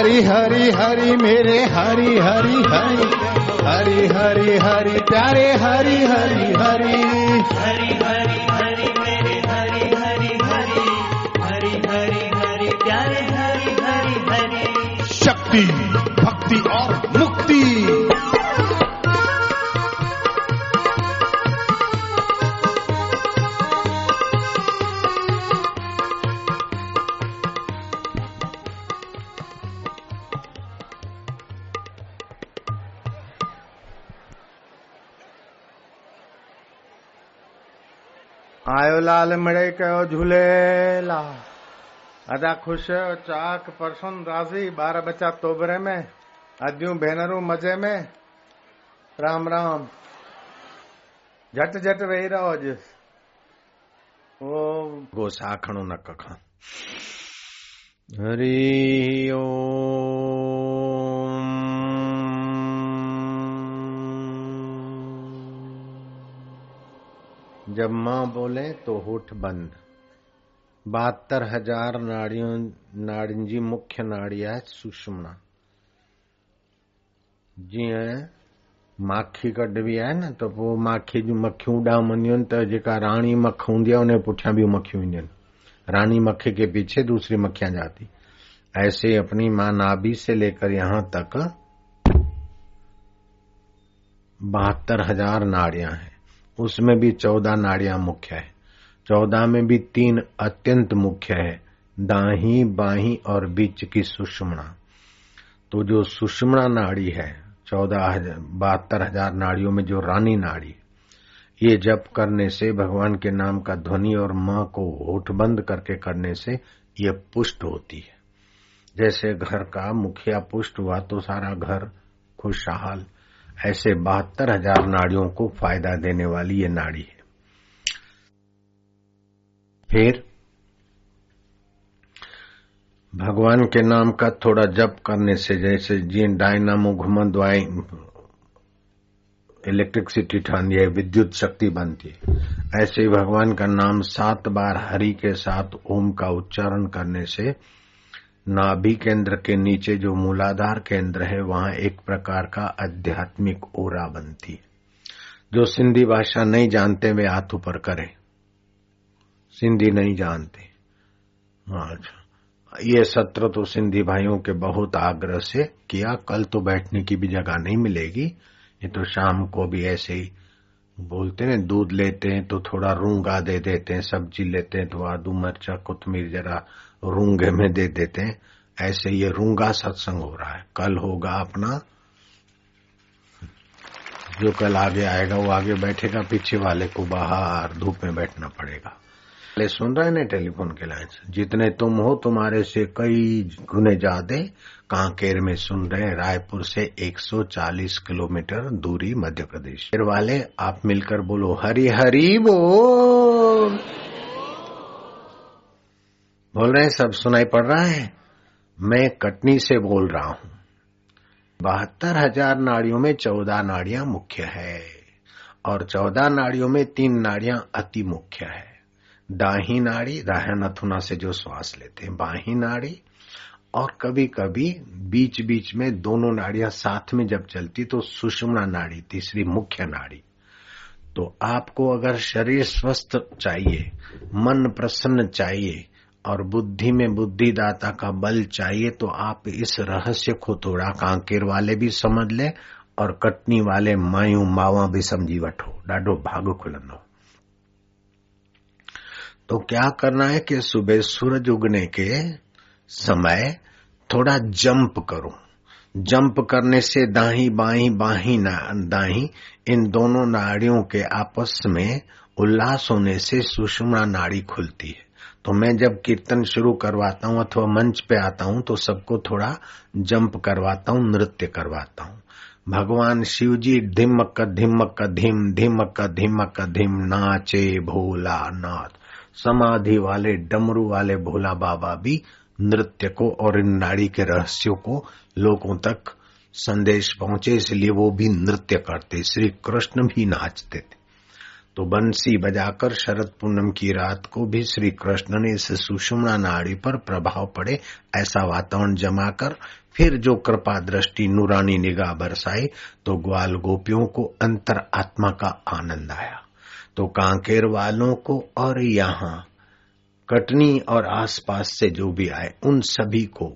हरि हरि हरि हरि हरि मेरे हरि हरि हरि हरि हरि हरि प्यारे हरी हरी हरी। हरि हरि। लाल मिड़े कयो झूलेला अदा ख़ुशि चाक परसुन राज़ी ॿार बच्चा तोबरे में अदियूं भेनरूं मज़े में। राम राम। झट झट वेही रहो अॼु ओ। गोसा नक खां हरि ओम जब माँ बोले तो होठ बंद। बहत्तर हज़ार नाड़ियों नाड़ियुनि जी मुख्य नाड़ी आहे सुषुम्ना। जीअं माखी कढबी आहे न, त पोइ माखी जूं मखियूं उॾामंदियूं आहिनि त जेका राणी मख हूंदी उनजे पुठियाँ मखियूं ईंदियूं आहिनि रानी मक्खी के पीछे दूसरी मक्खियाँ जाती। ऐसे अपनी माँ नाभि से लेकर यहाँ तक बहत्तर हज़ार नाड़ियाँ हैं। उसमें भी चौदह नाड़ियाँ मुख्य है। चौदह में भी तीन अत्यंत मुख्य है, दाही, बाही और बीच की सुषमणा। तो जो सुषमणा नाड़ी है, चौदह हज़ार बहत्तर हज़ार नाड़ियों में जो रानी नाड़ी, ये जप करने से, भगवान के नाम का ध्वनि और माँ को होठ बंद करके करने से ये पुष्ट होती है। जैसे घर का मुखिया पुष्ट हुआ तो सारा घर खुशहाल। ऐसे बहत्तर हज़ार नाड़ियों को फ़ायदा देने वाली ये नाड़ी है। फिर, भगवान के नाम का थोड़ा जप करने से जैसे जीअं डायनामो घुमंदो आहे इलेक्ट्रिसिटी ठहंदी है विद्युत शक्ति बनती है। ऐसे ही भगवान का नाम सात बार हरि के साथ ओम का उच्चारण करने से नाभि केंद्र के नीचे जो मूलाधार केंद्र है, वहाँ एक प्रकार का आध्यात्मिक ओरा बनती है। जो सिंधी भाषा नहीं जानते, वे हाथ ऊपर करें। सिंधी नहीं जानते। अच्छा। ये सत्र तो सिंधी भाइयों के बहुत आग्रह से किया। कल तो बैठने की भी जगह नहीं मिलेगी। ये तो शाम को भी ऐसे ही बोलते हैं, दूध लेते हैं तो थोड़ा रूँगा दे देते हैं, सब्ज़ी लेते हैं तो आदू, मिर्चा कोतमीर जरा रूँगे में दे देते हैं। ऐसे ये रूँगा सत्संग हो रहा है। कल होगा अपना। जो कल आगे आएगा, वो आगे बैठेगा, पीछे वाले को बाहर धूप में बैठना पड़ेगा। पहले सुन रहे हैं टेलीफोन के लाइन जितने तुम हो, तुम्हारे से कई गुने ज़्यादा कांकेर में सुन रहे रायपुर से 140 किलोमीटर दूरी मध्य प्रदेश। फिर वाले, आप मिलकर बोलो, हरी हरी बोल। बोल रहे हैं, सब सुनाई पड़ रहा है। मैं कटनी से बोल रहा हूँ। बहत्तर हज़ार नाड़ियों में चौदह नाड़ियाँ मुख्य है और चौदह नाड़ियों में तीन नाड़ियाँ अति मुख्य है। दाही नाड़ी राह नथुना से जो श्वास लेते हैं, बाही नाड़ी और कभी कभी बीच बीच में दोनों नाड़ियाँ साथ में जब चलती तो सुषमना नाड़ी, तीसरी मुख्य नाड़ी। तो आपको अगर शरीर स्वस्थ चाहिए, मन प्रसन्न चाहिए और बुद्धि में बुद्धिदाता का बल चाहिए तो आप इस रहस्य को थोड़ा कांकेर वाले भी समझ ले और कटनी वाले मायूं मावा भी समझी वठो ॾाढो भाग खुलंदो तो क्या करना है कि सुबह सूरज उगने के समय थोड़ा जंप करो। जंप करने से दाही बाही बाही दाही इन दोनों नाड़ियों के आपस में उल्लास होने से सुषमा नाड़ी खुलती है। तो मैं जब कीर्तन शुरू करवाता हूँ अथवा मंच पे आता हूँ तो सबको थोड़ा जंप करवाता हूँ, नृत्य करवाता हूँ। भगवान शिव जी धिमक धिमक, धिम, धिमक धिमक, धिम, नाचे भोला नाथ समाधि वाले, डमरू वाले भोला बाबा भी नृत्य को और इन नाड़ी के रहस्यों को लोगों तक संदेश पहुँचे, इसलिए वो भी नृत्य करते श्री कृष्ण भी नाचते थे। तो बंसी बजाकर शरद पूनम की रात को भी श्री कृष्ण ने इस सुषुम्ना नाड़ी पर प्रभाव पड़े, ऐसा वातावरण जमाकर फिर जो कृपा दृष्टि नूरानी निगाह बरसाई तो ग्वाल गोपियों को अंतर आत्मा का आनंद आया। तो कांकेर वालों को और यहाँ, कटनी और आसपास से जो भी आए, उन सभी को।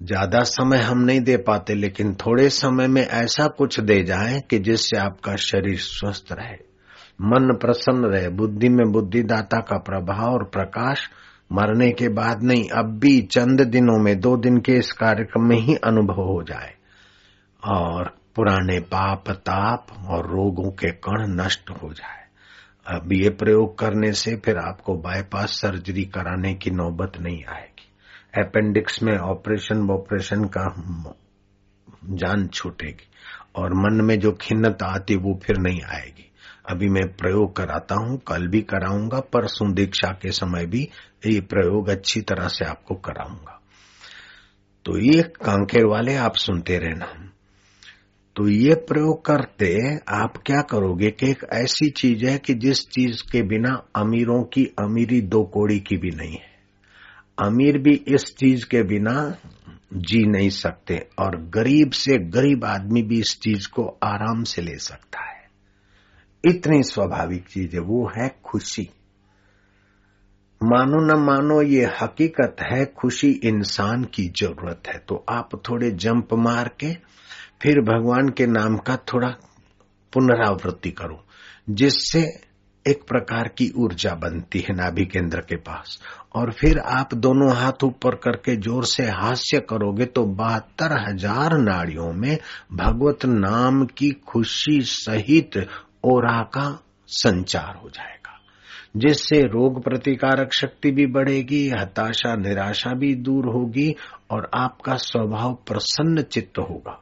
ज़्यादा समय हम नहीं दे पाते, लेकिन थोड़े समय में ऐसा कुछ दे जाए कि जिससे आपका शरीर स्वस्थ रहे। मन प्रसन्न रहे, बुद्धि में बुद्धिदाता का प्रभाव और प्रकाश, मरने के बाद नहीं, अब भी चंद दिनों में, दो दिन के इस कार्यक्रम में ही अनुभव हो जाए। और पुराने पाप, ताप और रोगों के कण नष्ट हो जाए। अब ये प्रयोग करने से फिर आपको बाईपास सर्जरी कराने की नौबत नहीं आएगी। अपेंडिक्स में ऑपरेशन ऑपरेशन का जान छूटेगी। और मन में जो खिन्नता आती, वो फिर नहीं आएगी। अभी मैं प्रयोग कराता हूँ, कल भी कराऊँगा, परसों दीक्षा के समय भी ये प्रयोग अच्छी तरह से आपको कराऊँगा। तो ये कांकेर वाले आप सुनते रहना। तो ये प्रयोग करते आप क्या करोगे कि एक ऐसी चीज़ है कि जिस चीज़ के बिना अमीरों की अमीरी दो कोड़ी की भी नहीं है। अमीर भी इस चीज़ के बिना जी नहीं सकते और गरीब से गरीब आदमी भी इस चीज़ को आराम से ले सकता है। इतनी स्वाभाविक चीज़ है, वो है खुशी। मानो न मानो ये हकीकत है, खुशी इंसान की ज़रूरत है। तो आप थोड़े जंप मार के, फिर भगवान के नाम का थोड़ा पुनरावृत्ति करो, जिससे एक प्रकार की ऊर्जा बनती है नाभि केंद्र के पास। और फिर आप दोनों हाथ ऊपर करके ज़ोर से हास्य करोगे तो बहत्तर हज़ार नाड़ियों में भगवत नाम की खुशी सहित ओरा का संचार हो जाएगा, जिससे रोग प्रतिकारक शक्ति भी बढ़ेगी, हताशा, निराशा भी दूर होगी और आपका स्वभाव प्रसन्न चित्त होगा।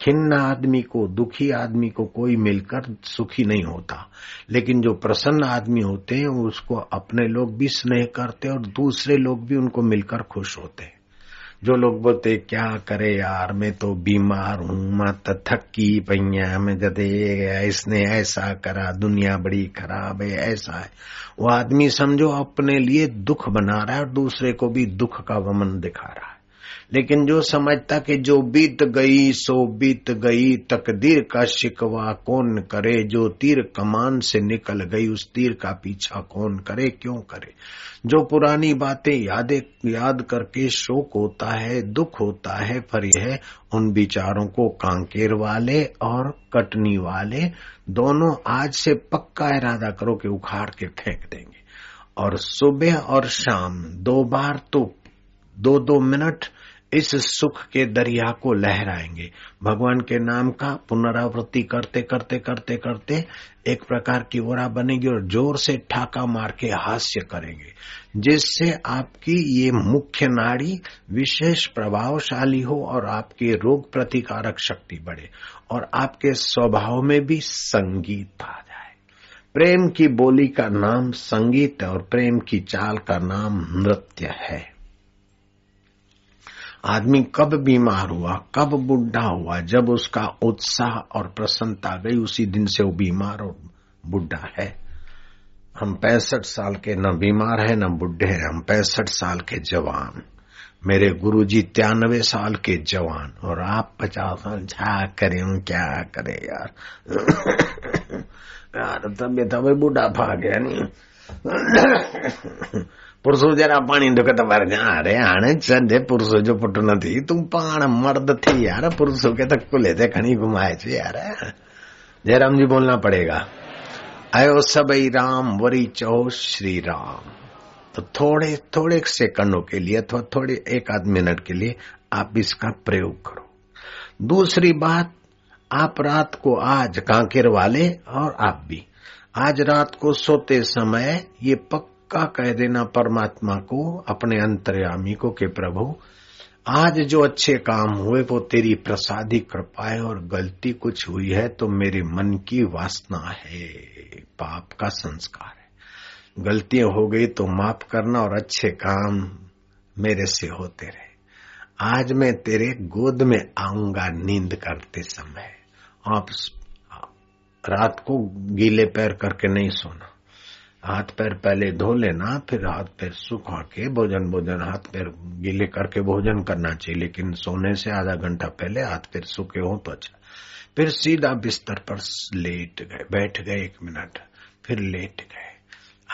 खिन्न आदमी को, दुखी आदमी को कोई मिलकर सुखी नहीं होता, लेकिन जो प्रसन्न आदमी होते हैं, उसको अपने लोग भी स्नेह करते और दूसरे लोग भी उनको मिलकर खुश होते जो लोग बोलते, क्या करे यार, मैं तो बीमार हूँ, मत थकी पैया में जदे इसने ऐसा करा, दुनिया बड़ी खराब है, ऐसा है। वो आदमी समझो अपने लिए दुख बना रहा है और दूसरे को भी दुख का वमन दिखा रहा है। लेकिन जो समझता कि जो बीत गई, सो बीत गई। तकदीर का शिकवा कौन करे? जो तीर कमान से निकल गई, उस तीर का पीछा कौन करे? क्यों करे? जो पुरानी बातें यादें, याद करके शोक होता है, दुख होता है, पर यह उन विचारों को कांकेर वाले और कटनी वाले दोनों आज से पक्का इरादा करो कि उखाड़ के फेंक देंगे। और सुबह और शाम, दो बार तो दो दो मिनट इस सुख के दरिया को लहराएँगे। भगवान के नाम का पुनरावृत्ति करते करते करते करते एक प्रकार की ओरा बनेगी और ज़ोर से ठाका मार के हास्य करेंगे, जिससे आपकी ये मुख्य नाड़ी विशेष प्रभावशाली हो और आपकी रोग प्रतिकारक शक्ति बढ़े और आपके स्वभाव में भी संगीत आ जाए। प्रेम की बोली का नाम संगीत और प्रेम की चाल का नाम नृत्य है। आदमी कब बीमार हुआ, कब बुढ़ा हुआ, जब उसका उत्साह और प्रसन्नता गई, उसी दिन से वो बीमार और बुढ़ा है। हम पैंसठ साल के न बीमार है, न बुढ़े हैं, हम पैंसठ साल के जवान। मेरे गुरुजी तिरानवे साल के जवान, और आप पचास साल झा करे क्या करे यार? यार, तबियत बुढ़ा बुढ़ापा गया नहीं। પુરુષો જરા પાણી તો તમારે અરે આણે સંજે પુરુષો જો પુટ નથી તું પાણ મર્દ थी यार पुरुषों के तक को लेते घनी घुमाए छे यार जयराम जी बोलना पड़ेगा आयो सबई राम वरी चो श्री राम तो थोड़े थोड़े सेकंडों के लिए अथवा थोड़े एक आध मिनट के लिए आप इसका प्रयोग करो दूसरी बात आप रात को आज कांकेर वाले और आप भी आज रात को सोते समय ये पक्का कह देना परमात्मा को, अपने अंतर्यामी को के प्रभु, आज जो अच्छे काम हुए, वो तेरी प्रसादी कृपा है और गलती कुछ हुई है तो मेरे मन की वासना है, पाप का संस्कार है। गलतियाँ हो गई तो माफ़ करना और अच्छे काम मेरे से होते रहे। आज मैं तेरे गोद में आऊँगा नींद करते समय। आप रात को गीले पैर करके नहीं सोना। हाथ पैर पहले धो लेना, फिर हाथ पैर सुखा के भोजन भोजन हाथ पैर गीले करके भोजन करना चाहिए, लेकिन सोने से आधा घंटा पहले हाथ पैर सूखे हो तो अच्छा। फिर सीधा बिस्तर पर लेट गए, बैठ गए एक मिनट, फिर लेट गए।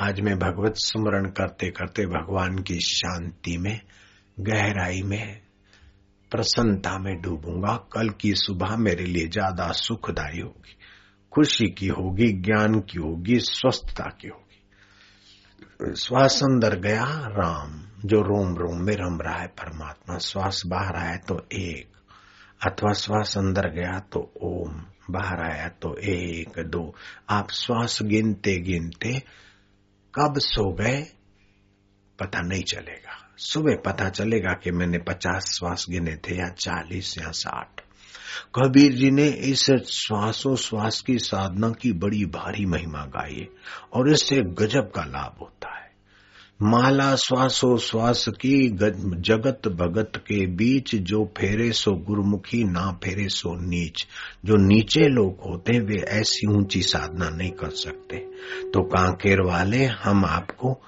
आज मैं भगवत स्मरण करते करते भगवान की शांति में, गहराई में, प्रसन्नता में डूबूँगा। कल की सुबह मेरे लिए ज़्यादा सुखदायी होगी। खुशी की होगी, ज्ञान की होगी, स्वस्थता की होगी। श्वास अंदर गया राम, जो रोम रोम में रम रहा है परमात्मा। श्वास बाहर आया तो एक, अथवा श्वास अंदर गया तो ओम, बाहर आया तो एक, दो। आप श्वास गिनते गिनते कब सो गए? पता नहीं चलेगा। सुबह पता चलेगा कि मैंने पचास श्वास गिने थे या चालीस या साठ। कबीर जी ने इस श्वासो श्वास की साधना की बड़ी भारी महिमा गाई और इससे गजब का लाभ होता है। माला श्वासो श्वास की जगत भगत के बीच जो फेरे सो गुरुमुखी, ना फेरे सो नीच। जो नीचे लोग होते हैं, वे ऐसी ऊँची साधना नहीं कर सकते। तो कांकेर वाले, हम आपको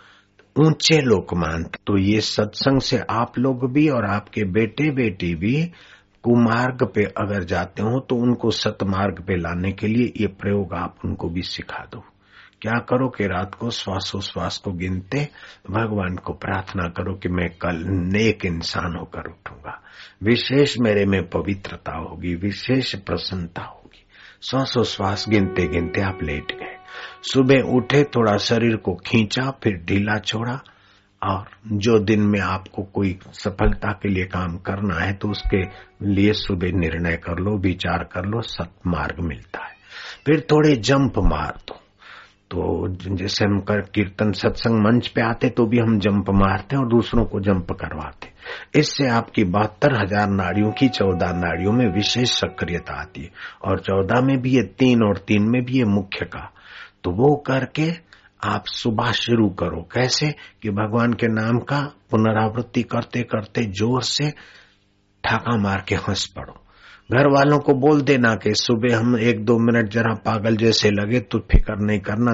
ऊँचे लोग मानते तो ये सत्संग से आप लोग भी और आपके बेटे बेटी भी कुमार्ग पे अगर जाते हो तो उनको सतमार्ग पे लाने के लिए ये प्रयोग आप उनको भी सिखा दो। क्या करो कि रात को श्वासोश्वास को गिनते, भगवान को प्रार्थना करो कि मैं कल नेक इंसान होकर उठूँगा। विशेष मेरे में पवित्रता होगी, विशेष प्रसन्नता होगी। श्वासोश्वास गिनते गिनते आप लेट गए। सुबह उठे, थोड़ा शरीर को खींचा, फिर ढीला छोड़ा और जो दिन में आपको कोई सफलता के लिए काम करना है तो उसके लिए सुबह निर्णय कर लो, विचार कर लो, सत्मार्ग मिलता है। फिर थोड़े जंप मार दो। तो जैसे हम कर कीर्तन सत्संग मंच पे आते तो भी हम जंप मारते और दूसरों को जंप करवाते। इससे आपकी बहत्तर हज़ार नाड़ियों की चौदह नाड़ियों में विशेष सक्रियता आती है। और चौदह में भी ये तीन और तीन में भी ये मुख्य का। तो वो करके आप सुबह शुरू करो। कैसे? कि भगवान के नाम का पुनरावृत्ति करते करते ज़ोर से ठाका मार के हंस पड़ो। घर वालों को बोल देना कि सुबह हम एक दो मिनट जरा पागल जैसे लगे तो फ़िक्र नहीं करना,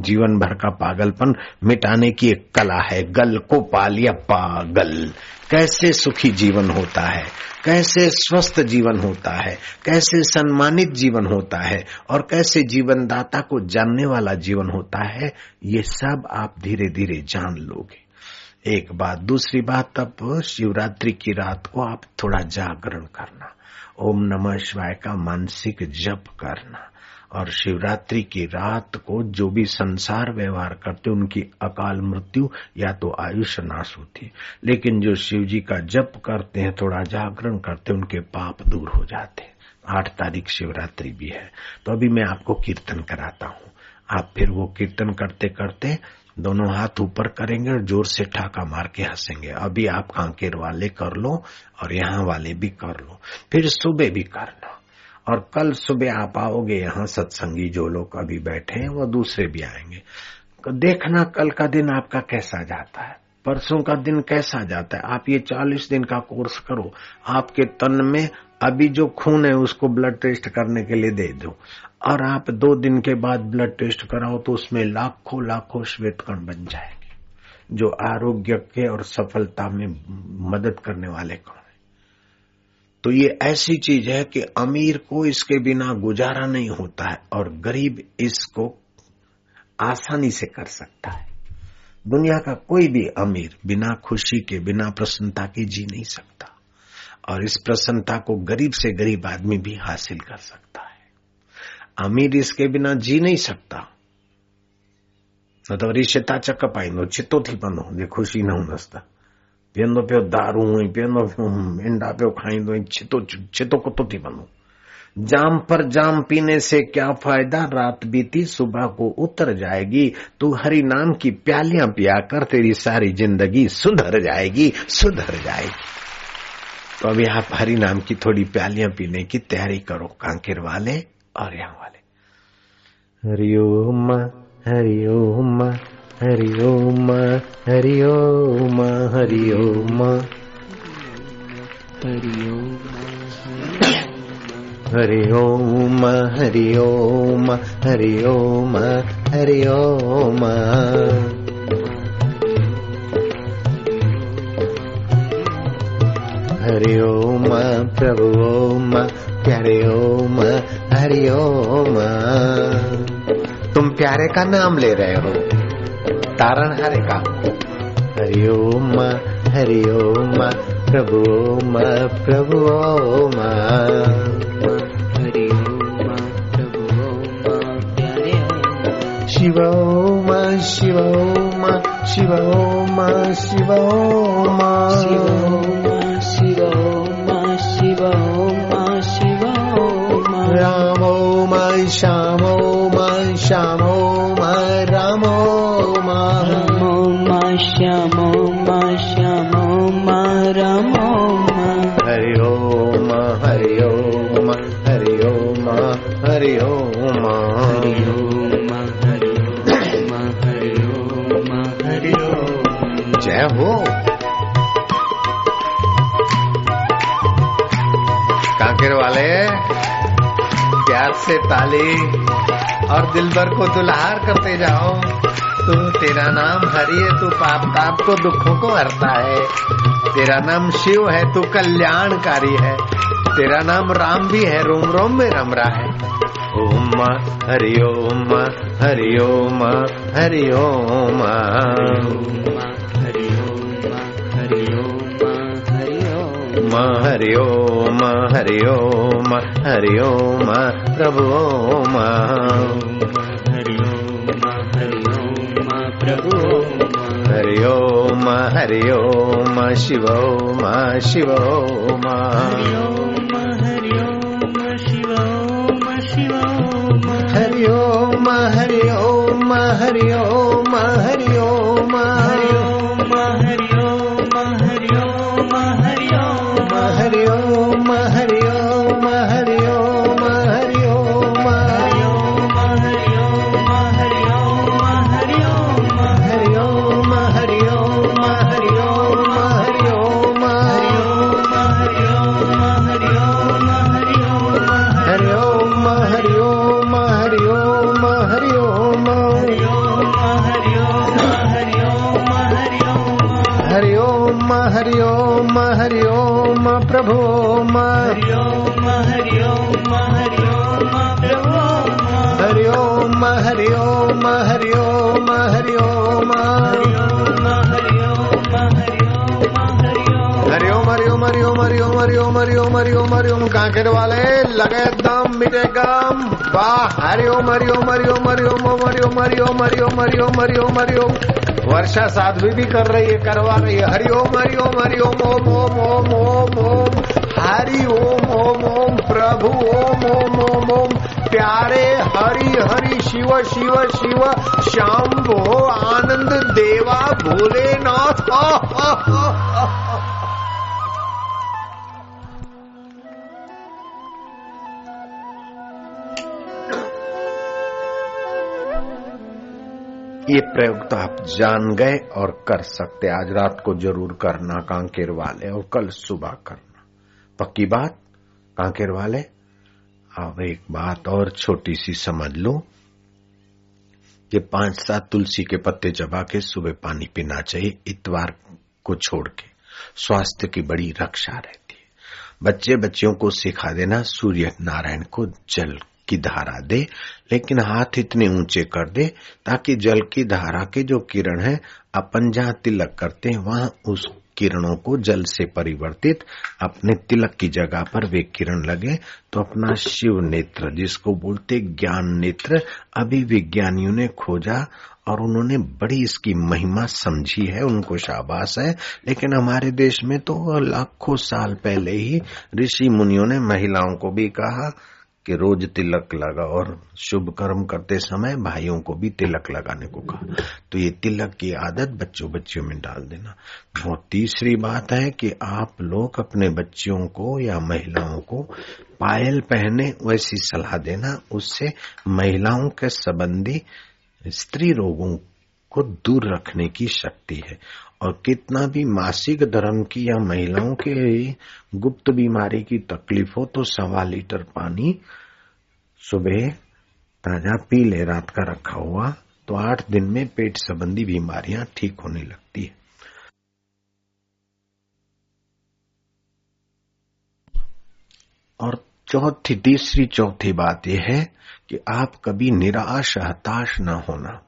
जीवन भर का पागलपन मिटाने की एक कला है। गल को पालिया पागल। कैसे सुखी जीवन होता है? कैसे स्वस्थ जीवन होता है? कैसे सम्मानित जीवन होता है? और कैसे जीवनदाता को जानने वाला जीवन होता है? ये सब आप धीरे धीरे जान लोगे। एक बात, दूसरी बात, तब शिवरात्रि की रात को आप थोड़ा जागरण करना, ओम नमः शिवाय का मानसिक जप करना, और शिवरात्रि की रात को जो भी संसार व्यवहार करते, उनकी अकाल मृत्यु या तो आयुष नाश होती। लेकिन जो शिव जी का जप करते हैं, थोड़ा जागरण करते हैं उनके पाप दूर हो जाते। हैं आठ तारीख शिवरात्रि भी है। तो अभी मैं आपको कीर्तन कराता हूँ। आप फिर वो कीर्तन करते करते दोनों हाथ ऊपर करेंगे और ज़ोर से ठाका मार के हंसेंगे। अभी आप कांकेर वाले कर लो और यहाँ वाले भी कर लो। फिर सुबह भी करना और कल सुबह आप आओगे यहाँ सत्संगी जो लोग अभी बैठे हैं, वो दूसरे भी आएँगे। देखना कल का दिन आपका कैसा जाता है। परसों का दिन कैसा जाता है। आप ये चालीस दिन का कोर्स करो। आपके तन में अभी जो खून है, उसको ब्लड टेस्ट करने के लिए दे दो। और आप दो दिन के बाद ब्लड टेस्ट कराओ तो उसमें लाखों लाखों श्वेत कण बन जाएँगे, जो आरोग्य के और सफलता में मदद करने वाले कण है। तो ये ऐसी चीज़ है कि अमीर को इसके बिना गुजारा नहीं होता है और गरीब इसको आसानी से कर सकता है। दुनिया का कोई भी अमीर बिना खुशी के, बिना प्रसन्नता के जी नहीं सकता। और इस प्रसन्नता को गरीब से गरीब आदमी भी हासिल कर सकता। अमीर इसके बिना जी नहीं सकता। न तो वरी शिता चक पाईंदो चितो थी पवंदो जे ख़ुशी न हूंदसि त पीअंदो पियो दारू ऐं पीअंदो पियो इंडा पियो खाईंदो ऐं छितो छितो कुतो थी पवंदो जाम पर जाम पीने से क्या फ़ायदा? रात बीती, सुबह को उतर जाएगी। तू हरि नाम की प्यालियाँ पिया कर, तेरी सारी ज़िंदगी सुधर जाएगी सुधर जाएगी। तो अभी आप हरि नाम की थोड़ी प्यालियाँ पीने की तैयारी करो, कांकेर वाले। और यहाँ वाले। हरिओम हरिओम हरिओम हरिओम हरिओम हरिओम हरि ओम हरि ओम हरि ओम हरि ओम। प्रभु ओम, प्यारे ओम, हरि ओम। तुम प्यारे का नाम ले रहे हो, तारण हरे का। हरि ओम हरि ओम, प्रभु ओम प्रभु ओम। हरि ओम ओम ओम। शिव ओम शिव ओम शिव ओम शिव ओम। शिव ओम। ओम राम ओम श्याम ओम श्याम ओम राम ओम राम ओम श्याम ओम श्याम ओम राम ओम हरि ओम हरि ओम हरि ओम हरि ओम हरि ओम हरि ओम हरि ओम हरि ओम जय हो कांकेर वाले प्यार से ताली और दिल भर को दुल्हार करते जाओ। तू तेरा नाम हरि है तू पाप ताप को दुखों को हरता है। तेरा नाम शिव है तू कल्याणकारी है। तेरा नाम राम भी है रोम रोम में रम रहा है ओम हरि ओम। हरि ओम हरि ओम हरि ओम हरि ओम। हरि ओम। ओम हरि ओम हरि ओम हरि ओम प्रभु ओम हरि ओम हरि ओम प्रभु ओम हरि ओम हरि ओम शिव ओम शिव ओम हरि ओम हरि ओम शिव ओम शिव ओम हरि ओम हरि ओम हरि ओम हरि हरि ओम हरि ओम हरि ओम कांकेर वाले लगे दम मिटे गम वाह हरि ओम हरि ओम हरि ओम हरि ओम हरि ओम वर्षा साध्वी भी कर रही है करवा रही है हरि ओम हरि ओम ओम ओम ओम ओम हरि ओम ओम ओम प्रभु ओम ओम ओम ओम प्यारे हरि हरि शिव शिव शिव शंभो आनंद देवा भोलेनाथ ये प्रयोग तो आप जान गए और कर सकते आज रात को ज़रूर करना, कांकेर वाले, और कल सुबह करना। पक्की बात? कांकेर वाले अब एक बात और छोटी सी समझ लो ये पाँच सात तुलसी के पत्ते चबा के सुबह पानी पीना चाहिए, इतवार को छोड़ के। स्वास्थ्य की बड़ी रक्षा रहती है। बच्चे बच्चियों को सिखा देना, सूर्य नारायण को जल की धारा दे, लेकिन हाथ इतने ऊँचे कर दे, ताकि जल की धारा के जो किरण है, अपन जहाँ तिलक करते हैं, वहाँ उस किरणों को जल से परिवर्तित, अपने तिलक की जगह पर वे किरण लगे तो अपना शिव नेत्र, जिसको बोलते ज्ञान नेत्र, अभी विज्ञानियों ने खोजा, और उन्होंने बड़ी इसकी महिमा समझी है, उनको शाबाश है, लेकिन हमारे देश में तो लाखों साल पहले ही ऋषि मुनियों ने महिलाओं को भी कहा कि रोज तिलक लगा और शुभ कर्म करते समय भाइयों को भी तिलक लगाने को कहा। तो ये तिलक की आदत बच्चों बच्चियों में डाल देना। और तीसरी बात है कि आप लोग अपने बच्चियों को या महिलाओं को पायल पहने वैसी सलाह देना। उससे महिलाओं के संबंधी स्त्री रोगों को दूर रखने की शक्ति है। और कितना भी मासिक धर्म की या महिलाओं के गुप्त बीमारी की तकलीफ़ हो तो सवा लीटर पानी सुबह ताज़ा पी ले, रात का रखा हुआ तो आठ दिन में पेट संबंधी बीमारियाँ ठीक होने लगती है। और चौथी, तीसरी, चौथी बात यह है कि आप कभी निराश, हताश न होना।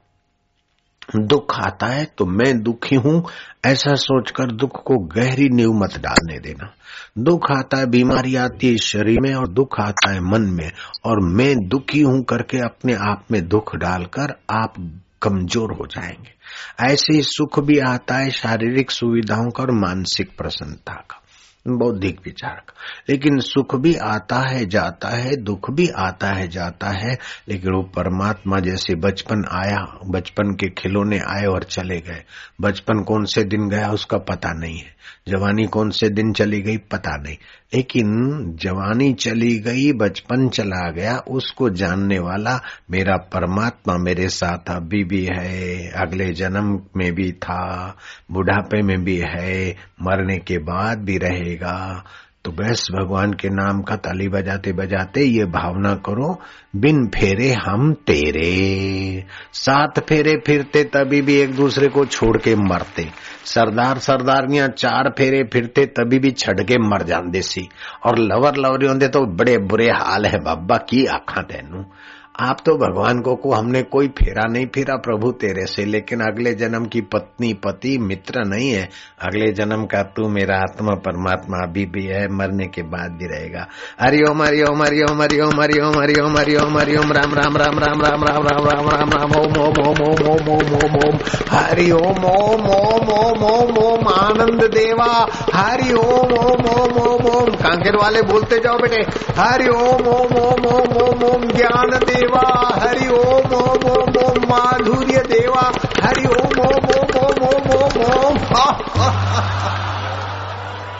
दुख आता है तो मैं दुखी हूँ, ऐसा सोचकर दुख को गहरी नींव मत डालने देना। दुख आता है, बीमारी आती है शरीर में और दुख आता है मन में। और मैं दुखी हूँ करके अपने आप में दुख डालकर आप कमज़ोर हो जाएँगे। ऐसे ही सुख भी आता है शारीरिक सुविधाओं का और मानसिक प्रसन्नता का। बौद्धिक विचार का लेकिन सुख भी आता है, जाता है, दुख भी आता है, जाता है, लेकिन वो परमात्मा जैसे बचपन आया, बचपन के खिलौने आए और चले गए। बचपन कौन से दिन गया उसका पता नहीं है। जवानी कौन से दिन चली गई पता नहीं। लेकिन जवानी चली गई, बचपन चला गया, उसको जानने वाला मेरा परमात्मा मेरे साथ अभी भी है। अगले जन्म में भी था, बुढ़ापे में भी है, मरने के बाद भी रहेगा। तो बस भगवान के नाम का ताली बजाते बजाते ये भावना करो, बिन फेरे हम तेरे। सात फेरे फिरते तभी भी एक दूसरे को छोड़ के मरते। सरदार सरदारियाँ चार फेरे फिरते तभी भी छड़ के मर जाते सी। और लवर लवरी दे तो बड़े बुरे हाल है बाबा, की आखा तेनू। आप तो भगवान को को हमने कोई फेरा नहीं फिरा प्रभु तेरे से लेकिन अगले जन्म की पत्नी पति मित्र नहीं है अगले जन्म का तू मेरा आत्मा परमात्मा अभी भी है मरने के बाद भी रहेगा हरिओम हरिओम हरिओम हरिओम हरिओम हरिओम हरिओम हरिओम राम राम राम राम राम राम राम राम राम राम ओम ओम ओम ओम ओम ओम ओम ओम हरि ओम ओम ओम ओम ओम ओम आनंद देवा हरि ओम ओम ओम ओम ओम कांकेर वाले बोलते जाओ बेटे हरि ओम ओम ओम ओम ओम ओम ज्ञान देव देवा हरि ओम ओम ओम ओम, माधुर्य देवा, हरि ओम ओम ओम ओम ओम ओम ओम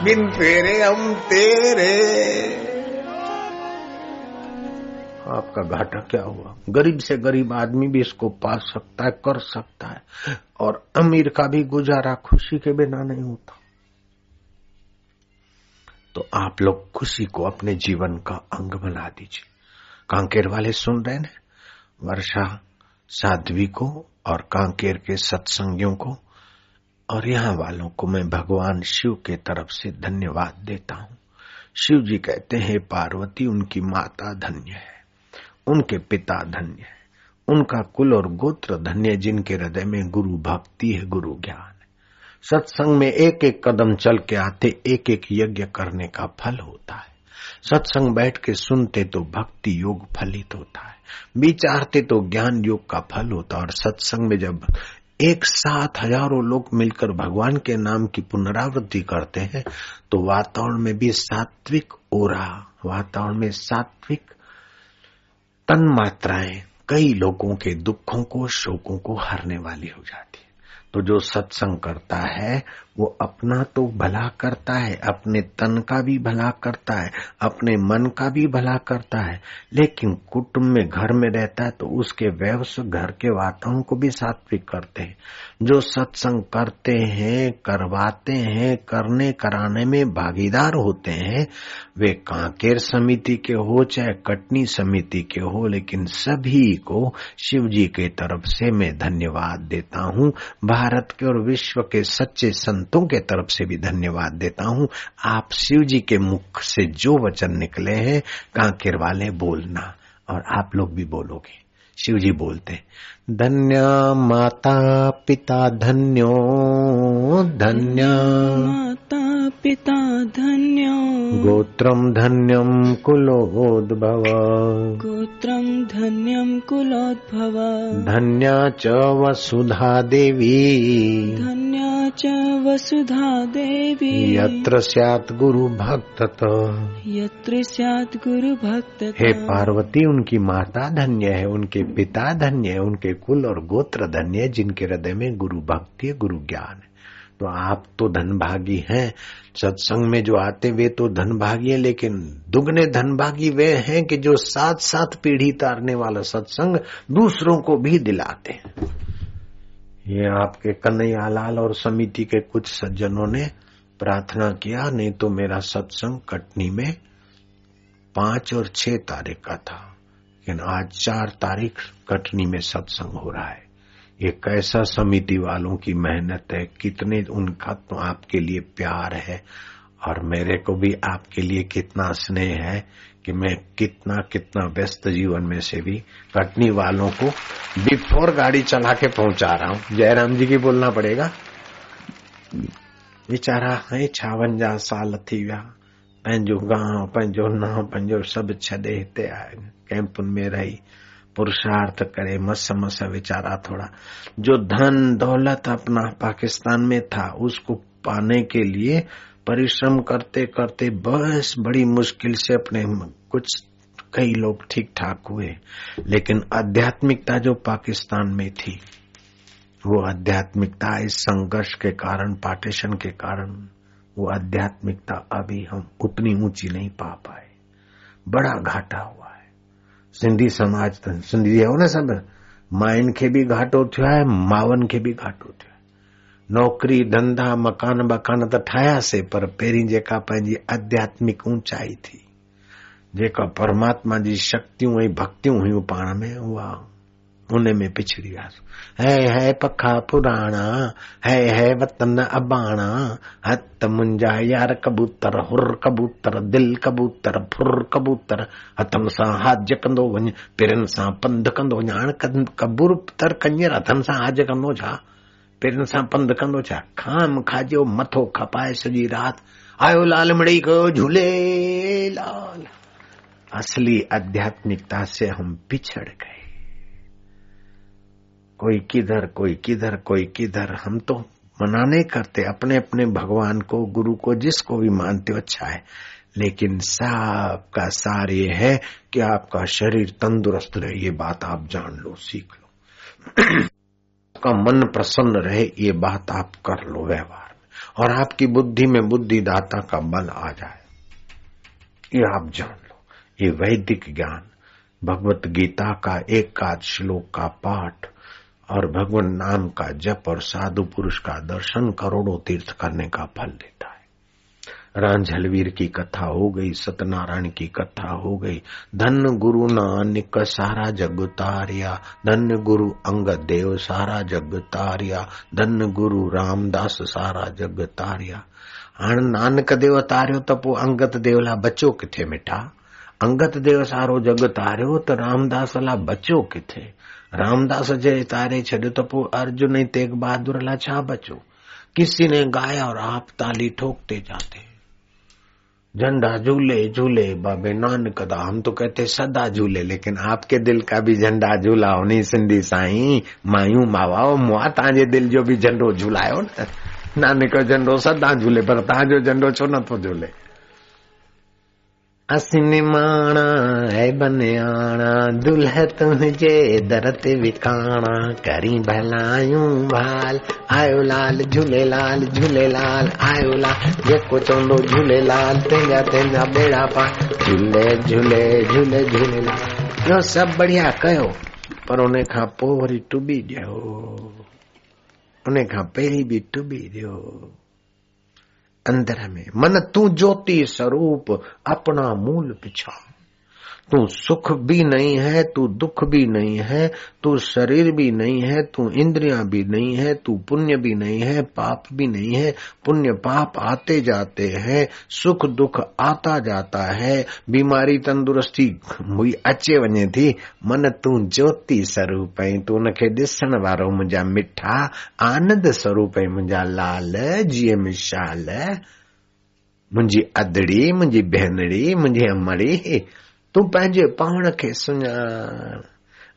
बिन तेरे, हम तेरे। आपका घाटा क्या हुआ? गरीब से गरीब आदमी भी इसको पा सकता है, कर सकता है, और अमीर का भी गुजारा खुशी के बिना नहीं होता। तो आप लोग खुशी को अपने जीवन का अंग बना दीजिए। कांकेर वाले सुन रहे हैं? वर्षा साध्वी को और कांकेर के सत्संगियों को और यहाँ वालों को मैं भगवान शिव के तरफ़ से धन्यवाद देता हूँ। शिव जी कहते हैं, पार्वती, उनकी माता धन्य है, उनके पिता धन्य है, उनका कुल और गोत्र धन्य जिनके हृदय में गुरु भक्ति है, गुरु ज्ञान सत्संग में एक एक कदम चल के आते एक एक यज्ञ करने का फल होता है। सत्संग बैठ के सुनते तो भक्ति योग फलित होता है। विचारते तो ज्ञान योग का फल होता है। और सत्संग में जब एक साथ हज़ारों लोग मिलकर भगवान के नाम की पुनरावृत्ति करते हैं तो वातावरण में भी सात्विक ओरा, वातावरण में सात्विक तन मात्राएँ कई लोगों के दुखों को, शोकों को हरने वाली हो जाती है। तो जो सत्संग करता है वो अपना तो भला करता है, अपने तन का भी भला करता है, अपने मन का भी भला करता है, लेकिन कुटुंब में, घर में रहता है तो उसके व्यवस घर के वातावरण को भी सात्विक करते हैं। जो सत्संग करते हैं, करवाते हैं, करने कराने में भागीदार होते हैं, वे कांकेर समिति के हो, चाहे कटनी समिति के हो, लेकिन सभी को शिव जी के तरफ़ से मैं धन्यवाद देता हूँ। भारत के और विश्व के सच्चे संतों के तरफ़ से भी धन्यवाद देता हूँ। आप शिव जी के मुख से जो वचन निकले हैं, कांकेर वाले बोलना। और आप लोग भी बोलोगे। शिव जी बोलते, धन्य माता पिता धन्यो धन्य माता पिता धन्यो गोत्रम धन्यम कुलोद्भव। गोत्रम धन्यम कुलोद्भव। धन्या च वसुधा देवी। धन्या च वसुधा देवी। यत्र स्यात् गुरु भक्त यत्र स्यात् गुरु भक्त हे पार्वती उनकी माता धन्य है उनके पिता धन्य है उनके कुल और गोत्र धन्य है जिनके हृदय में गुरु भक्ति गुरु ज्ञान है। तो आप तो धनभागी हैं। सत्संग में जो आते वे तो धनभागी है, लेकिन दुगने धनभागी वे हैं कि जो साथ साथ पीढ़ी तारने वाला सत्संग दूसरों को भी दिलाते हैं। ये आपके कन्हैया लाल और समिति के कुछ सज्जनों ने प्रार्थना किया, नहीं तो मेरा सत्संग कटनी में पाँच और छह तारीख का था, लेकिन आज चार तारीख कटनी में सत्संग हो रहा है। ये कैसा समिति वालों की मेहनत है, कितने उनका तो आपके लिए प्यार है और मेरे को भी आपके लिए कितना स्नेह है कि मैं कितना कितना व्यस्त जीवन में से भी कटनी वालों को बिफोर गाड़ी चला के पहुँचा रहा हूँ। जयराम जी की बोलना पड़ेगा। वीचारा है छावंजा साल थी विया पंहिंजो गाँव पंहिंजो नाव पंहिंजो सभु छॾे हिते कैंपुनि में रही। पुरुषार्थ करे मस मस विचारा थोड़ा। जो धन दौलत अपना पाकिस्तान में था, उसको पाने के लिए परिश्रम करते करते बस बड़ी मुश्किल से अपने कुछ कई लोग ठीक ठाक हुए। लेकिन आध्यात्मिकता जो पाकिस्तान में थी, वो आध्यात्मिकता इस संघर्ष के कारण, पार्टीशन के कारण, वो आध्यात्मिकता अभी हम उतनी ऊँची नहीं पा पाए। बड़ा घाटा हुआ। सिंधी समाज त सिंधी है ना सब। माइन खे बि घाटो थियो है, मावन खे भी घाटो थियो नौकिरी, धंधा, मकान, बकान त ठाहियासीं पर पहिरीं जेका पंहिंजी आध्यात्मिक ऊंचाई थी, जेका परमात्मा जी शक्तियूं भक्तियूं हुयूं पाण में उहा उन में पिछड़ी वियासीं है है पखा पुराणा, है है वतन अबाणा। हत मुंजा यार कबूतर, हुर कबूतर, दिल कबूतर, फुर कबूतर। हथम सां हाज कंदो वञ, पेरनि सां पंधु कंदो वञ हाणे कबूतर कंजर हथनि सां हाज कंदो छा पेरनि सां पंधु कंदो छा खाम खाजो, मथो खपाए सॼी राति। आयो लाल मिड़ई कयो झूले लाल। असली आध्यात्मिकता से हम पिछड़ गए। कोई किधर कोई किधर कोई किधर। हम तो मना नहीं करते अपने अपने भगवान को, गुरु को, जिसको भी मानते हो अच्छा है। लेकिन सबका सार ये है कि आपका शरीर तंदुरुस्त रहे, ये बात आप जान लो, सीख लो। आपका मन प्रसन्न रहे, ये बात आप कर लो व्यवहार में। और आपकी बुद्धि में बुद्धिदाता का बल आ जाए, ये आप जान लो। ये वैदिक ज्ञान, भगवत गीता का एक आध श्लोक का पाठ और भगवान नाम का जप और साधु पुरुष का दर्शन करोड़ों तीर्थ करने का फल देता है। रांझलवीर की कथा हो गई, सत्यनारायण की कथा हो गई। धन गुरु नानक सारा जग तारिया, धन गुरु अंग देव सारा जग तारिया, धन गुरु रामदास सारा जग तारिया। हाणे नानक देव तारियो त अंगत देव लाइ बचो किथे मिठा? अंगत देव सारो जग तारियो, त रामदास लाइ बचो किथे? रामदास जे तारे छॾियो त पोइ अर्जुन तेग बहादुर लाइ छा बचो? किसी ने गाया और आप ताली ठोकते जाते। झंडा झूले झूले, बाबे नानक दा। हम तो कहते सदा झूले, लेकिन आपके दिल का भी झंडा झूला उन्हीं सिंधी साईं। मायूं, मावाओ, मुआ तव्हांजे दिल जो भी झंडो झूलायो न। नानक झंडो सदा झूले, पर तव्हांजो झंडो छो नथो झूले? असिनिमाणा है बनियाणा दुल्ह तुंहिंजे दर ते विकाणा करी भलायूं भाल। आयो लाल झूलेलाल झूलेलाल आयो लाल जेको चवंदो झूलेलाल तंहिंजा तंहिंजा बेड़ा पार झूले झूले झूले झूलेलाल इहो सभु बढ़िया कयो पर उन खां पोइ वरी टुॿी ॾियो उन खां पहिरीं बि टुॿी ॾियो अंदर में मन तू ज्योति स्वरूप अपना मूल पिछा तू सुख भी नहीं है, तू दुख भी नहीं है, तू शरीर भी नहीं है, तू इंद्रियाँ भी नहीं है, तू पुण्य भी नहीं है, पाप भी नहीं है। पुण्य पाप आते जाते हैं, सुख दुख आता जाता है। बीमारी तंदुरुस्ती हुई अचे वञे थी। मन तू ज्योति स्वरूप तू उनखे ॾिसण वारो मुंहिंजा मिठा आनंद स्वरूप आई मुंहिंजा लाल जीअं मिशाल। मुंहिंजी अदड़ी, मुंहिंजी भेनड़ी, मुंहिंजी अमड़ी तूं पंहिंजे पाण खे सुञाण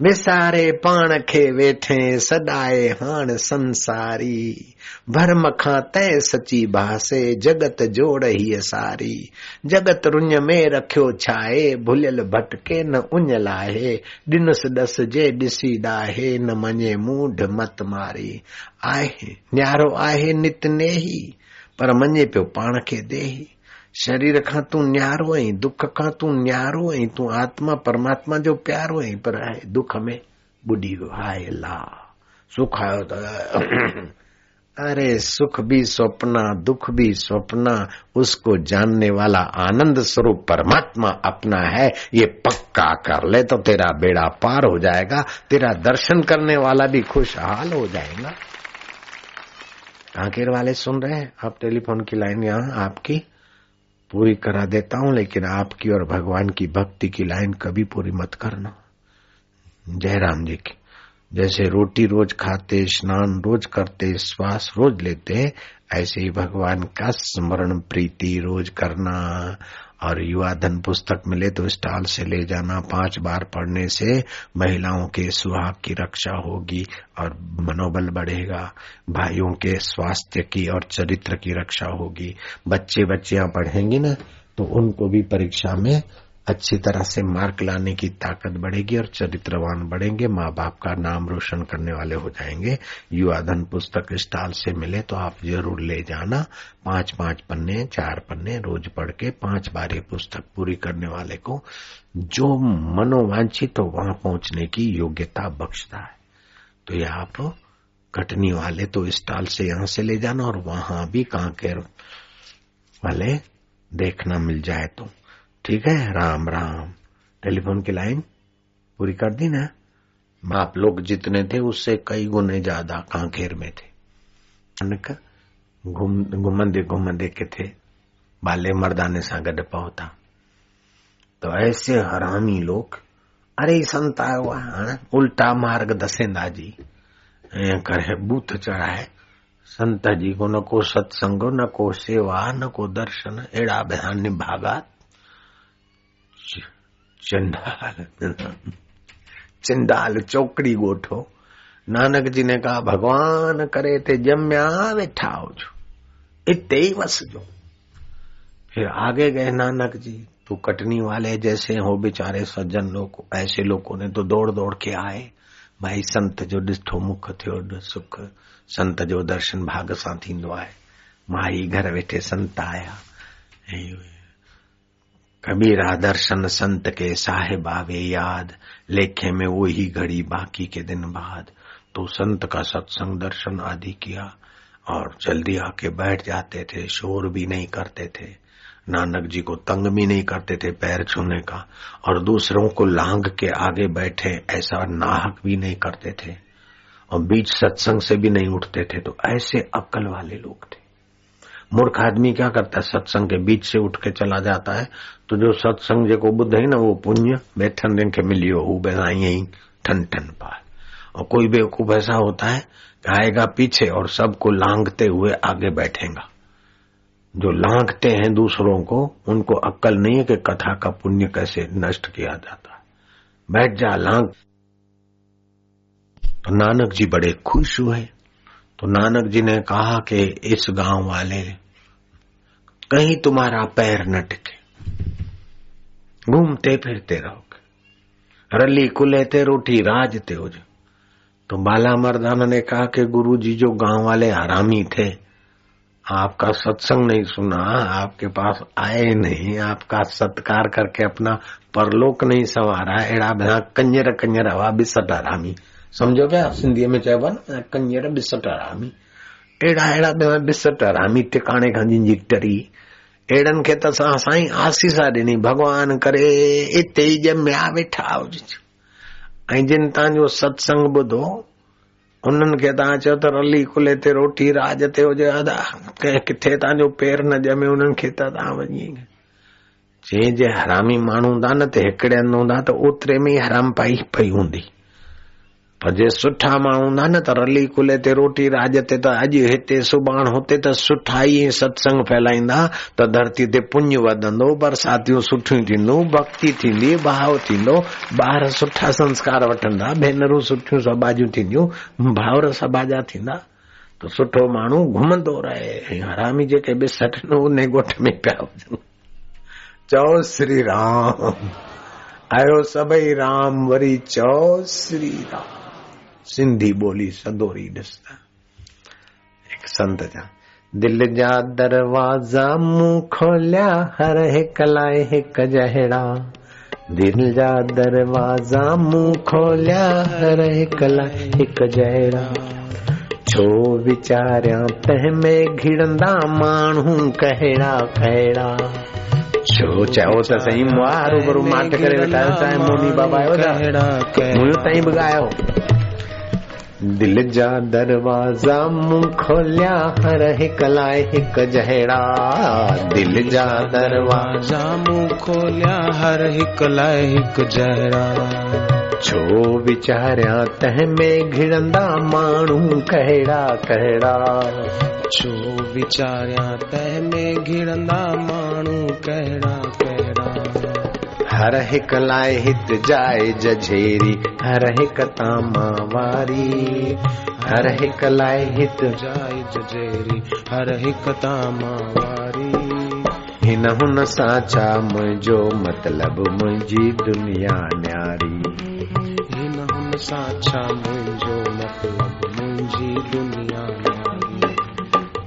विसारे पाण खे वेठे सदाए हाण संसारी। भरम खां तय सची भासे जगत जोड़ हीअ सारी। जगत रुञ में रखियो छाए, भुलियल भटके न उञ लाहे। ॾिनस ॾस जे ॾिसी ॾाहे, न मञे मूढ मत मारी। आहे, न्यारो आहे नित नेही, पर मञे पियो पाण खे देही। शरीर खां तूं न्यारो आहीं दुख खां तूं न्यारो आहीं तूं आत्मा, परमात्मा जो प्यारो आहीं पर आहे, दुख में ॿुॾी वियो, हाय ला सुख आयो त, अरे सुख भी स्वप्ना, दुख भी स्वप्ना, उसको जानने वाला आनंद स्वरूप परमात्मा अपना है, ये पक्का कर ले तो तेरा बेड़ा पार हो जाएगा, तेरा दर्शन करने वाला भी खुशहाल हो जाएगा। आखिर वाले सुन रहे हैं, आप टेलीफोन की लाइन यहाँ आपकी। पूरी करा देता हूँ, लेकिन आपकी और भगवान की भक्ति की लाइन कभी पूरी मत करना। जयराम जी की, जैसे रोटी रोज खाते, स्नान रोज करते, श्वास रोज लेते, ऐसे ही भगवान का स्मरण प्रीति रोज करना। और युवा धन पुस्तक मिले तो स्टॉल से ले जाना पाँच बार पढ़ने से महिलाओं के सुहाग की रक्षा होगी और मनोबल बढ़ेगा। भाइयों के स्वास्थ्य की और चरित्र की रक्षा होगी। बच्चे बच्चियाँ पढ़ेंगे ना तो उनको भी परीक्षा में अच्छी तरह से मार्क लाने की ताकत बढ़ेगी और चरित्रवान बढ़ेंगे माँ बाप का नाम रोशन करने वाले हो जाएँगे। युवा धन पुस्तक स्टॉल से मिले तो आप ज़रूर ले जाना। पाँच पाँच पन्ने, चार पन्ने, रोज पढ़ के पाँच बार ये पुस्तक पूरी करने वाले को जो मनोवांछित तो वहाँ पहुँचने की योग्यता बख्शता है। तो ये आप कटनी वाले तो स्टॉल से यहाँ से ले जाना और वहाँ भी कांकेर वाले देखना मिल जाए तो। ठीक है, राम राम। टेलीफोन की लाइन पूरी कर दी ना? आप लोग जितने थे, उससे कई गुने ज़्यादा कांकेर में थे। घुमंदे घुमंदे के थे। बाले मर्दाने सा गड पहुता तो ऐसे हरामी लोग, अरे संत आयो आहे उल्टा मार्ग दसेंदा जी। ऐं करे बूथ चढ़ाए। संत जी को न को सत्संग, न को सेवा, न को दर्शन अहिड़ा ॿिया निभागा। चंडाल चंडाल चौकड़ी गोठो। नानक जी ने कहा, भगवान करे थे जम्या, वेठा हो जो। इतने ही वस जो। फिर आगे गए नानक जी तो कटनी वाले जैसे हो, बेचारे सज्जन लोग, ऐसे लोगों ने तो दौड़ दौड़ के आए। भाई, संत जो ॾिठो मुख थियो सुख संत जो दर्शन भाग सां थींदो आहे माई घर वेठे संत आया। कबीरा दर्शन संत के साहेब आवे याद, लेखे में वो ही घड़ी बाकी के दिन बाद। तो संत का सत्संग दर्शन आदि किया, और जल्दी आके बैठ जाते थे, शोर भी नहीं करते थे। नानक जी को तंग भी नहीं करते थे पैर छूने का, और दूसरों को लांग के आगे बैठे ऐसा नाहक भी नहीं करते थे। और बीच सत्संग से भी नहीं उठते थे तो ऐसे अक्ल वाले लोग थे। मूर्ख आदमी क्या करता है? सत्संग के बीच से उठ के चला जाता है तो जो सत्संग जेको ॿुध है ना वो पुण्य बैठन खे मिलियो हू बस ईअं ठन ठन पाए। और कोई बेवकूफ़ ऐसा होता है, आएगा पीछे और सबको लांगते हुए आगे बैठेगा। जो लांगते हैं दूसरों को, उनको अक्कल नहीं है कि कथा का पुण्य कैसे नष्ट किया जाता है। बैठ जा, लांग। तो नानक जी बड़े खुश हुए। तो नानक जी ने कहा कि इस गाँव वाले, कहीं तुम्हारा पैर न टिके। घूमते फिरते रहोगे। रली कुलेते रोटी राजते हो जो तो बाला मर्दाना ने कहा कि गुरु जी जो गाँव वाले हरामी थे, आपका सत्संग नहीं सुना, आपके पास आए नहीं, आपका सत्कार करके अपना परलोक नहीं संवारा, एड़ा बिना कंजर कंजर हवा बिसट हरामी। समझो क्या सिंधीअ में चइबो आहे न कंजर बिसट हरामी। अहिड़ा बिना बिसट हरामी, टिकाणे खां जिंजी टरी। अहिड़नि खे त असां साईं आसीसा ॾिनी, भॻवान करे हिते ई ॼमिया वेठा हुजे ऐं जिन तव्हांजो सत्संग ॿुधो, उन्हनि खे तव्हां चयो त रली कुले ते रोटी, राज ते हुजे, अदा कंहिं किथे तव्हांजो पेर न ॼमे उन्हनि खे त तव्हां वञी। जे जे हरामी माण्हू हूंदा न, त हिकिड़े हंधि हूंदा त ओतिरे में ई हराम पाई, पई हूंदी। पर जे सुठा माण्हू हूंदा न त रली कुले ते रोटी राज ते त अॼु हिते सुभाण हुते त सुठा ई सत्संग फैलाईंदा त धरती ते पुञ वधंदो बरसातियूं सुठियूं थींदियूं भक्ति थींदी भाव थींदो ॿार सुठा संस्कार वठंदा भेनरूं सुठियूं सबाजियूं थींदियूं भावर सबाजा थींदा त सुठो माण्हू घुमंदो रहे हरामी जेके बिसट उन ॻोठ में पिया हुजनि चओ श्री राम आयो सभई राम वरी चओ श्री राम सिंधी ॿोली सदोरी ॾिसंदा हिकु संत जा दिल जा दरवाज़ा मूं खोलिया हर हिक लाइ हिक जहिड़ा। दिल जा दरवाज़ा मूं खोलिया हर हिक लाइ हिक जहिड़ा। छो वीचारियाँ तंहिं में घिड़ंदा माण्हू कहिड़ा कहिड़ा छो चयो त सही मुआ रूबरू माट करे वेठा आहियो चाहे मोनी बाबा त मुंहिंजो ताईं बि ॻायो। दिल जा दरवाज़ा मूं खोलिया, हर हिक लाइ हिक जहिड़ा दिल जा दरवाज़ा मूं खोलिया, हर हिक लाइ हिक जहिड़ा छो वीचारियाँ तंहिं में घिड़ंदा माण्हू कहिड़ा कहिड़ा। छो वीचारियाँ तंहिं में घिड़ंदा माण्हू कहिड़ा कहिड़ा। हर हिक लाइ हित जाए जझेरी, हर हिक तामा वारी हर हिक लाइ हित जाए जजेरी हर हिक तामा वारी हिन हुन सां छा मुंहिंजो मतिलब मुंहिंजी दुनिया न्यारी। हिन हुन सां छा मुंहिंजो मतिलब मुंहिंजी दुनिया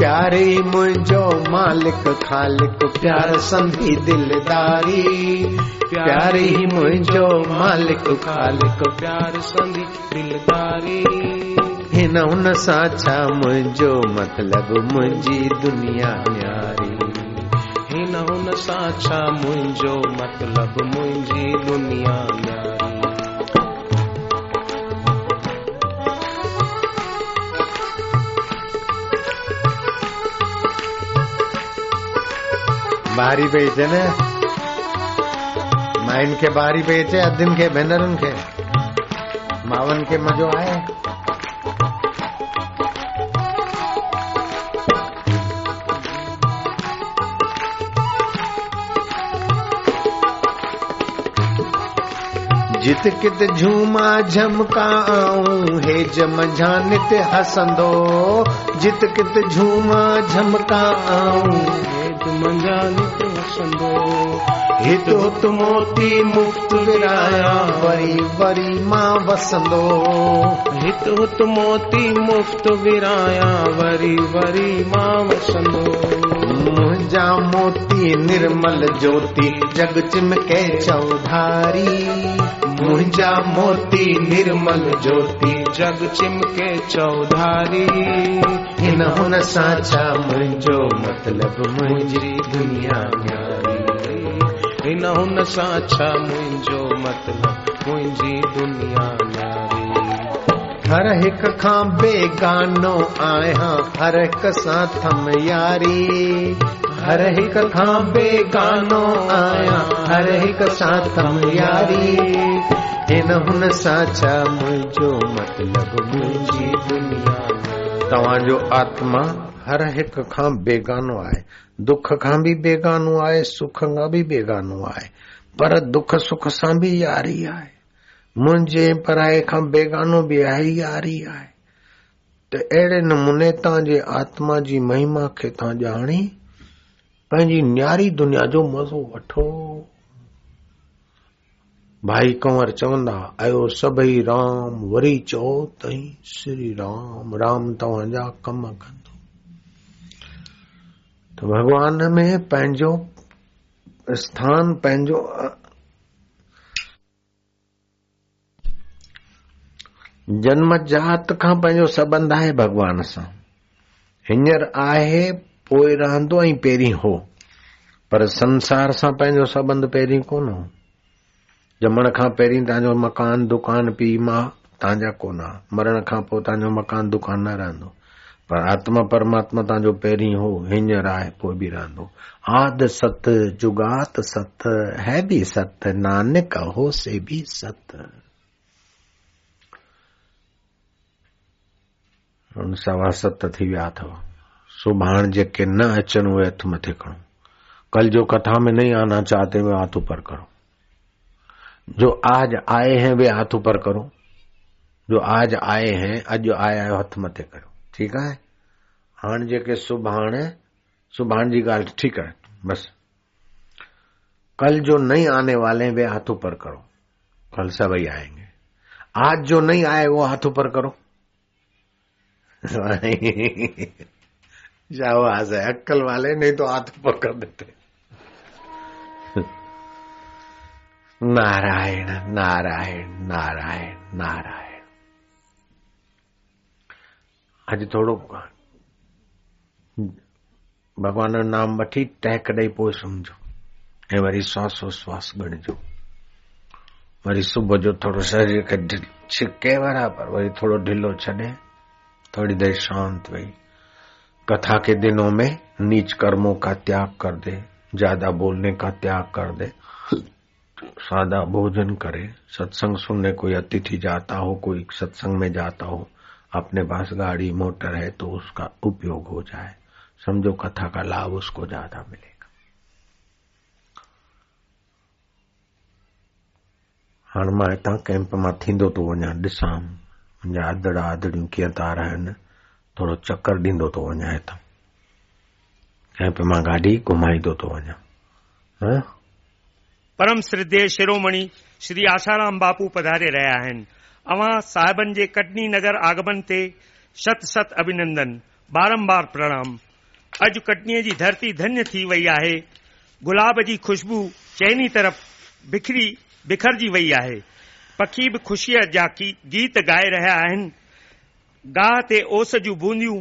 प्यारी मुंहिंजो मालिक, ख़ालिक, प्यार संधी दिलदारी। प्यारी मुंहिंजो मालिक, ख़ालिक, प्यार संधी दिलदारी। हिन हुन सां छा मुंहिंजो मतिलब मुंहिंजी दुनिया न्यारी। हिन हुन सां छा मुंहिंजो मतिलब मुंहिंजी दुनिया न्यारी। ॿारी पई अचे न। माइनि खे ॿारी पई अचे अदिन खे भेनरुनि खे मावनि खे मज़ो आहे जित कित झूमा झमकाऊं, हे जम नित हसंदो। जित कित झूमा झमकाऊं हेद मंजानित हसंदो हित हुत मोती मुफ़्त विराया वरी वरी माँ वसंदो हित हुत मोती मुफ़्त विराया वरी वरी माँ वसंदो मुंहिंजा मोती निर्मल ज्योति जग चिमके चौधारी। मुंहिंजा मोती निर्मल ज्योति जग चिमके चौधारी। हिन हुन सां छा मुंहिंजो मतिलब मुंहिंजी दुनिया न्यारी। हिन हुन सां छा मुंहिंजो मतिलब मुंहिंजी दुनिया न्यारी। हर हिक खां बेगानो आहियाँ हर हिक सां थम यारी। हर हिक खां बेगानो आहियाँ हर हिक सां यारी। हिन हुन सां छा मुंहिंजो मतिलब मुंहिंजी दुनिया तव्हांजो आत्मा, हर हिक खां बेगानो आहे दुख खां बि बेगानो आहे सुख खां बि बेगानो आहे पर दुख सुख सां बि यारी आहे मुंहिंजे पराए खां बेगानो बि आहे, यारी आहे त अहिड़े नमूने तव्हांजे आत्मा जी महिमा खे तव्हां ॼाणी। पंहिंजी न्यारी दुनिया जो मज़ो वठो। भाई कंवर चवंदा, आयो सभई राम, वरी चओ तई श्री राम राम तव्हांजा कम कंदो। त भॻवान में पंहिंजो स्थान, पंहिंजो, जन्म जात खां पंहिंजो सबंध आहे भॻवान सां। हींअर आहे पोइ रहंदो ऐं पहिरीं हो। पर संसार सां पंहिंजो संबंध पहिरीं कोन हो। ॼमण खां पहिरीं तव्हांजो मकान, दुकान, पीउ, माउ तव्हांजा कोन मरण खां पोइ तव्हांजो मकान, दुकान न रहंदो। पर आत्मा, परमात्मा तव्हांजो पहिरीं हो, हींअर आहे, पोइ बि रहंदो। आद सत, जुगात सत, है बि सत, नानक हो से बि सत। सवा सत थी विया अथव। सुभाण जेके न अचनि उहे हथ मथे खणो कल जो कथा में नहीं आना चाहते वे हाथ ऊपर करो। जो आज आए हैं वे हाथ ऊपर करो। जो आज आए हैं अॼु आया आहियो हथ मथे करो। ठीकु आहे हाणे जेके सुभाणे सुभाणे जी ॻाल्हि ठीकु आहे बस। कल जो नहीं आने वाले हैं, वे हाथ ऊपर करो। कल सभी आएँगे। आज जो नहीं आए, वो हाथ ऊपर करो। शाबाश है अक्कल वाले, नहीं तो हाथ कर देते। नारायण नारायण नारायण नारायण। अॼु थोरो भॻवान जो नाम वठी टहक ॾेई पोइ सुम्हिजो ऐं वरी श्वासोश्वास ॻणिजो वरी सुबुह जो थोरो शरीर खे छिके बराबर वरी थोरो ढिलो छॾे, थोड़ी देर शांत वही कथा के दिनों में नीच कर्मों का त्याग कर दे, ज़्यादा बोलने का त्याग कर दे, सादा भोजन करे, सत्संग सुनने कोई अतिथि जाता हो, कोई सत्संग में जाता हो, अपने पास गाड़ी, मोटर है तो उसका उपयोग हो जाए। समझो कथा का लाभ उसको ज़्यादा मिलेगा। हाणे माँ हितां कैंप माँ थींदो थो वञा ॾिसां मुंहिंजा आदड़ा आदड़ियूं कीअं था रहनि थोरो चकर ॾींदो थो वञा हितां कैंप माँ गाॾी घुमाईंदो थो वञा। परम श्रद्धेय शिरोमणि, श्री आसाराम बापू पधारे रहिया आहिनि। अवां साहिबनि जे कटनी नगर आगमन ते शत शत अभिनंदन, बारंबार प्रणाम। अॼु कटनीअ जी धरती धन्य थी वई आहे। गुलाब जी खुशबू चइनी तरफ़ बिखरी, बिखरजी वई आहे। पखी बि ख़ुशीअ जा गीत ॻाए रहिया आहिनि। गाह ते ओस जूं बूंदियूं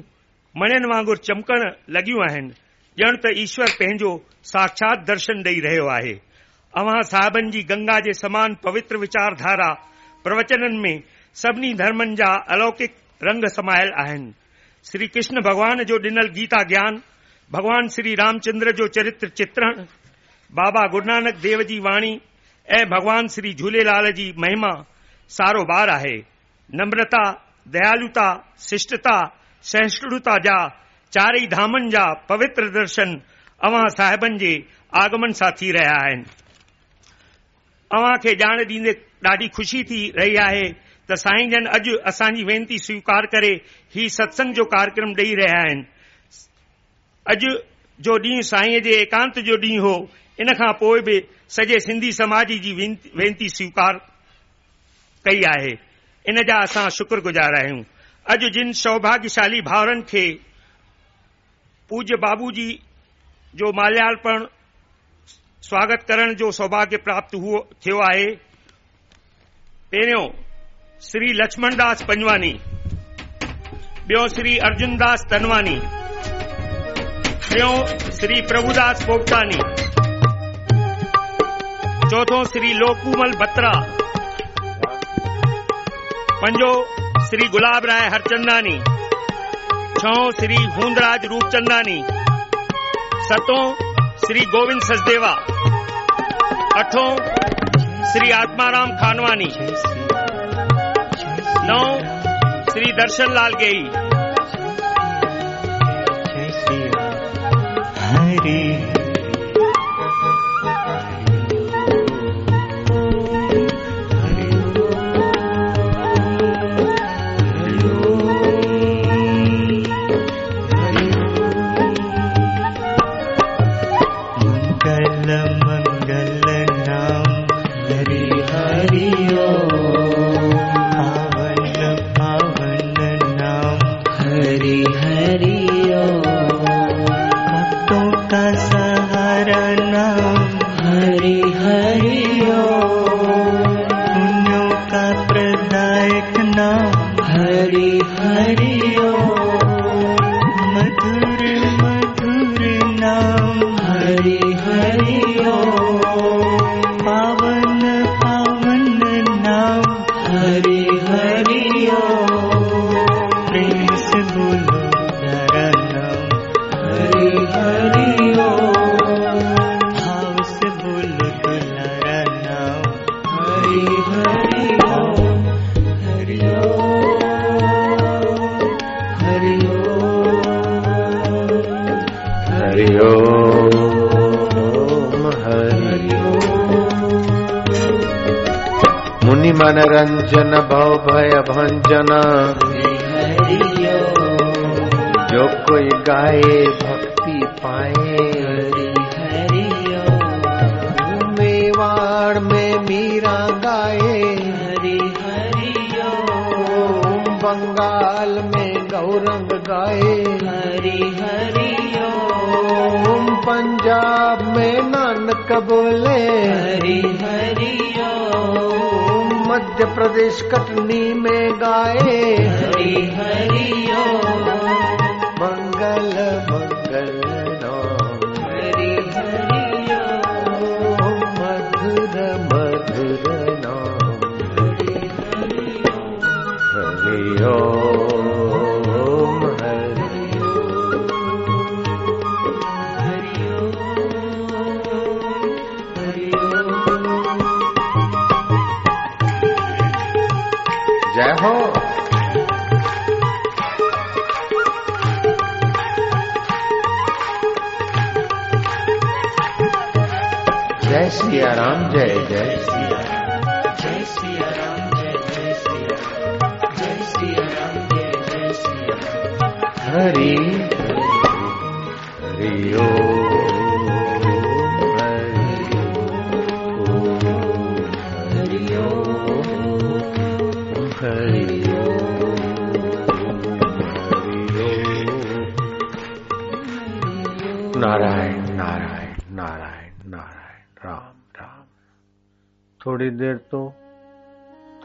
मणियुनि वांगुरु चमकण लॻियूं आहिनि। ॼण त ईश्वर पंहिंजो साक्षात दर्शन ॾेई रहियो आहे। अव्हां साहिबनि जी गंगा जे समान पवित्र वीचारधारा प्रवचननि में सभिनी धर्मनि जा अलौकिक रंग समायल आहिनि। श्री कृष्ण भॻवान जो ॾिनल गीता ज्ञान भॻवान श्री रामचंद्र जो चरित्र चित्रण, बाबा गुरुनानक देव जी वाणी, ऐं भॻवान श्री झूलेलाल जी महिमा सारो बार आहे। नम्रता दयालुता, शिष्टता, सहिष्णुता जा चारई धामनि जा, पवित्र दर्शन अव्हां साहिबनि जे आगमन सां थी रहिया आहिनि। अव्हां खे ॼाण ॾींदे ॾाढी ख़ुशी थी रही आहे त साईं जन अॼु असांजी वेनती स्वीकार करे ही सत्संग जो कार्यक्रम ॾेई रहिया आहिनि। अॼु जो ॾींहुं साईं जे एकांत जो ॾींहुं हो, इन खां पोइ बि सिंधी समाज जी वेनती स्वीकार कई आहे। इन जा असां शुक्रगुज़ार आहियूं अॼु जिन सौभाग्यशाली भाउरनि खे पूज्य बाबू जी जो माल्यार्पण, स्वागत करण जो सौभाग्य प्राप्त हुओ, थियो आहे पहिरियों श्री लक्ष्मण दास पंजवानी ॿियो श्री अर्जुनदास तनवानी टियों श्री प्रभुदास पोपटानी, चौथों श्री लोकूमल बत्रा पंजो, श्री गुलाब राय हरचंदानी। छो, श्री हूंदराज रूपचंदानी। सतों, श्री गोविंद सचदेवा। अठों, श्री आत्माराम खानवानी। नौ, श्री दर्शन लाल गेई। हरे जो कोई गाए, भक्ति पाए। मेवाड़ में मीरा गाए। बंगाल में गौरंग गाए। ओम पंजाब में नानक बोले। ओम मध्य प्रदेश कटनी में गाए। मंगल मंगल जय जय। सिया राम जय जय सिया जय सिया राम जय जय सिया हरि थोड़ी देर तो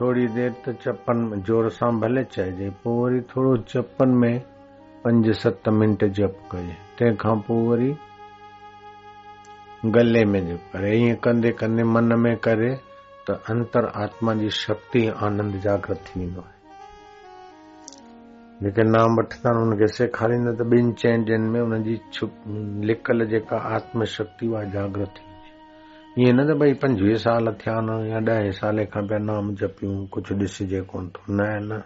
थोड़ी देर त में ज़ोर सां भले चइजे पोइ वरी थोरो चपन में पंज सत मिंट जप कजे। तंहिंखां पोइ वरी गले में जप करे। ईअं कंदे कंदे मन में करे त अंतर आत्मा जी शक्ति आनंद जागृत थी वेंदो आहे। जेके नाम वठंदा आहिनि हुनखे सेखारींदा त ॿिनि चइनि ॾींहंनि में हुनजी लिकल जेका आत्म शक्ति उहा जागृत थी ईअं न त भई पंजवीह साल थिया न, या ॾह साले खां पिया नाम जपियूं, कुझु ॾिसिजे कोन थो। न न।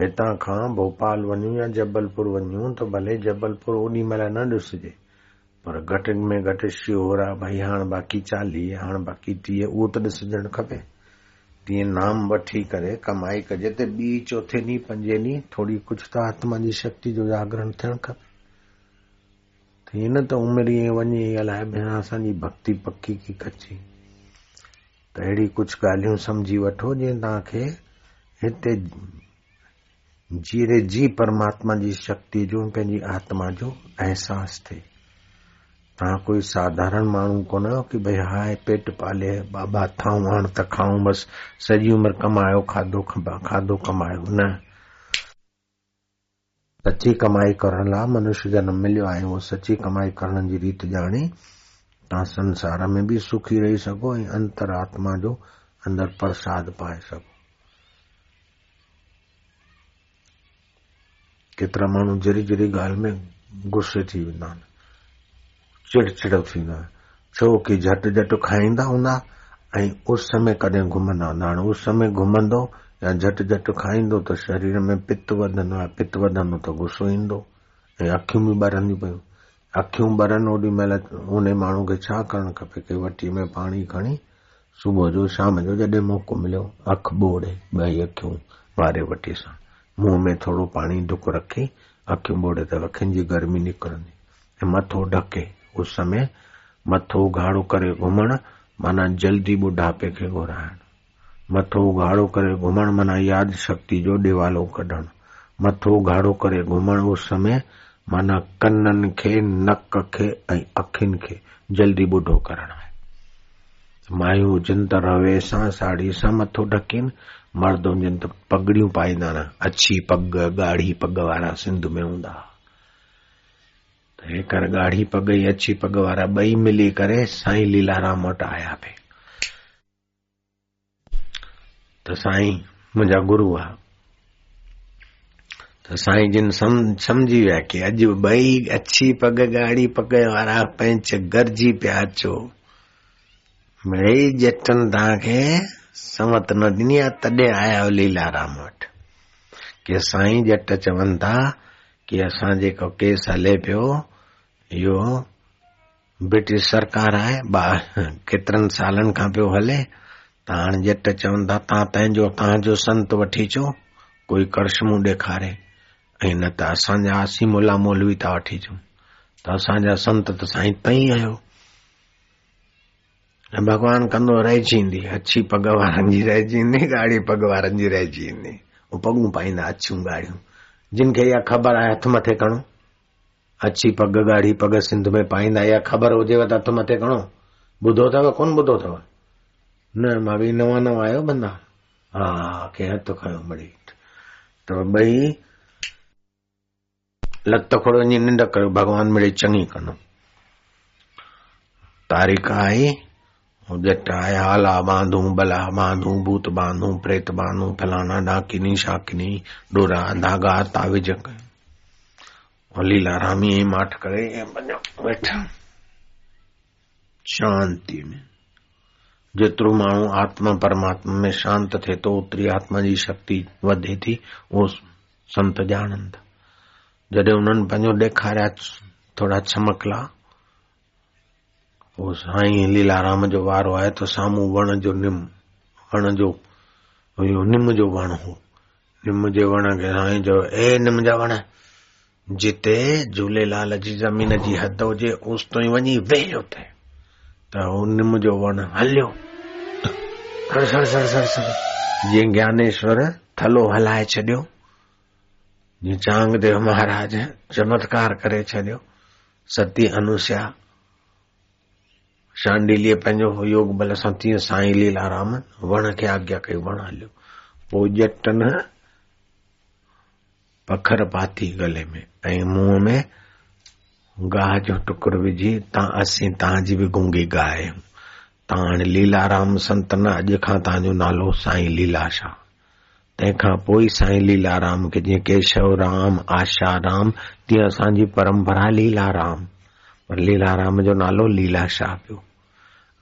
हितां खां भोपाल वञूं या जबलपुर वञूं, त भले जबलपुर ओॾी महिल न ॾिसिजे, पर घटि में घटि शियोर आहे भई हाणे बाक़ी चालीह, हाणे बाक़ी टीह, उहो त ॾिसजणु खपे। तीअं नाम वठी करे कमाई कजे, त ॿी चोथे ॾींहुं, पंजे ॾींहुं थोरी कुझु त आत्मा जी शक्ति जो जागरण थियणु खपे। ईअं न त उमिरि वञे अलाए भेण, असांजी भक्ति पकी की कची त अहिड़ी कुझु ॻाल्हियूं सम्झी वठो जीअं तव्हांखे हिते जीरे जी परमात्मा जी शक्ति जो पंहिंजी आत्मा जो अहसास थिए। तव्हां कोई साधारण माण्हू कोन आहियो की भई, हाय, पेट पाले, बाबा, थाऊं हाणे त खाऊं बसि, सॼी उमिरि कमायो, खाधो खाधो कमायो। न। सची कमाई करण लाइ मनुष्य जनम मिलियो आहे, उहो सची कमाई करण जी रीति ॼाणी। तव्हां संसार में बि सुखी रही सघो ऐं अंतर आत्मा जो अंदर प्रसाद पाए सघो। केतिरा माण्हू जहिड़ी जहिड़ी ॻाल्हि में गुस्से थी वेंदा आहिनि, चिड़चिड़ थींदा छो की झटि झटि खाईंदा हूंदा ऐं उस में कॾहिं घुमंदा हूंदा उस में घुमंदो या झटि झटि खाईंदो त शरीर में पित्त वधंदो आहे पित्त वधंदो त गुस्सो ईंदो। ऐं अखियूं बि ॿरंदियूं पयूं। अखियूं ॿरनि ओॾी महिल उन माण्हू खे छा करणु खपे की वटी में पाणी खणी सुबुह जो, शाम जो जॾहिं मौक़ो मिलियो, अखि ॿोड़े, ॿई अखियूं वारे वटी सां। मुंहं में थोरो पाणी डुक रखी, अखियूं ॿोड़े त अखियुनि जी गर्मी निकिरंदी। ऐं मथो ढके, उस में मथो उघाड़ो करे घुमण, माना जल्दी ॿुढापे खे घुराइण। मथो उघाड़ो करे घुमण माना यादि शक्ति जो ॾिवालो कढणु। मथो उघाड़ो करे घुमण उस में माना कननि खे, नक खे ऐं अखियुनि खे जल्दी ॿुढो करणु आहे। मायूं हुजनि रवे सां साड़ी सां मथो ढकीनि, मर्द हुजनि त पगड़ियूं पाईंदा न अछी पग, ॻाढ़ी पग वारा सिंध में हूंदा। त हे कर पग ऐं अछी पग वारा ॿई मिली करे साईं लीलाराम वटि आया पे त साईं मुंहिंजा गुरू हुआ त साईं जिन सम, सम्झी विया की अॼु ॿई अछी पग ॻाढ़ी पग वारा पंच गरजी पिया अचो। मिड़ेई जटनि तव्हांखे समत न ॾिनी आहे आया हो लीलाराम वटि। की साईं जट चवनि था की असां जेको केस हले पियो, इहो ब्रिटिश सरकार आहे केतिरनि सालनि खां पियो हले। त हाणे जट चवनि था तव्हां पंहिंजो संत वठी अचो। कोई करशमूं ॾेखारे, ऐं न त असांजा असी मुला मौलवी था वठी अचूं। त असांजा संत त साईं तई आहियो भॻवान कंदो, रहिजी ईंदी। अछी पग वारनि जी रहिजी ईंदी, ॻाढ़ी पग वारनि जी रहिजी ईंदी। उहे पगूं पाईंदा, अछियूं ॻाढ़ियूं। जिन खे इहा ख़बर आहे, हथ मथे खणो अछी पग, ॻाढ़ी पग सिंध में पाईंदा, इहा ख़बर हुजेव त हथ मथे खणो ॿुधो अथव, कोन ॿुधो अथव? न, माँ नवां नवां आहियो बंदा। हा के हथ खयो बड़ी त ॿई लत खोड़ वञी निंड कयो भॻवान मिड़े चङी कंदो तारीख़ आई जट आया, आला बांधूं, बला बांधूं, भूत बांधूं, प्रेत बांधूं, फलाना डाकिनी शाकिनी, डोरा, धागा ताविज लीला रामी माठ करे वेठा शांति में। जेतिरो माण्हू आत्मा परमात्मा में शांत थो ओतिरी आत्मा जी शक्ति वधे थी उहो संत ॼाणनि था जॾहिं उन्हनि पंहिंजो ॾेखारिया थोरा छमकला उहो साईं लीलाराम जो वारो आहे त साम्हूं वण जो निम, वण जो इहो निम जो वण हो। निम जे वण खे साईं चयो ए निम जा वण, जिते झूलेलाल जी ज़मीन जी हद हुजे उस तो ई वञी वेह उते त उहो निम जो वण sir sir sir sir sir. Dnyaneshwar थलो हलाए छॾियो चांगदेव महाराज चमत्कार करे छॾियो सती अनुसया शांडिलीअ पंहिंजो योग बल सां तीअं साईं लीलाराम वण खे आज्ञा कई वण हलियो। पोइ ॼटनि पखर पाती गले में, ऐं मुंहं में गाह जो टुकुर विझी तव्हां असीं तव्हांजी बि गुंगी गाए। तव्हां हाणे लीलाराम संत न, अॼु खां तव्हांजो नालो साईं लीलाशाह तंहिंखां पोइ साईं लीलाराम खे जीअं केशव राम, आशा राम, तीअं असांजी परंपरा लीलाराम। पर लीलाराम जो नालो लीला शाह पियो।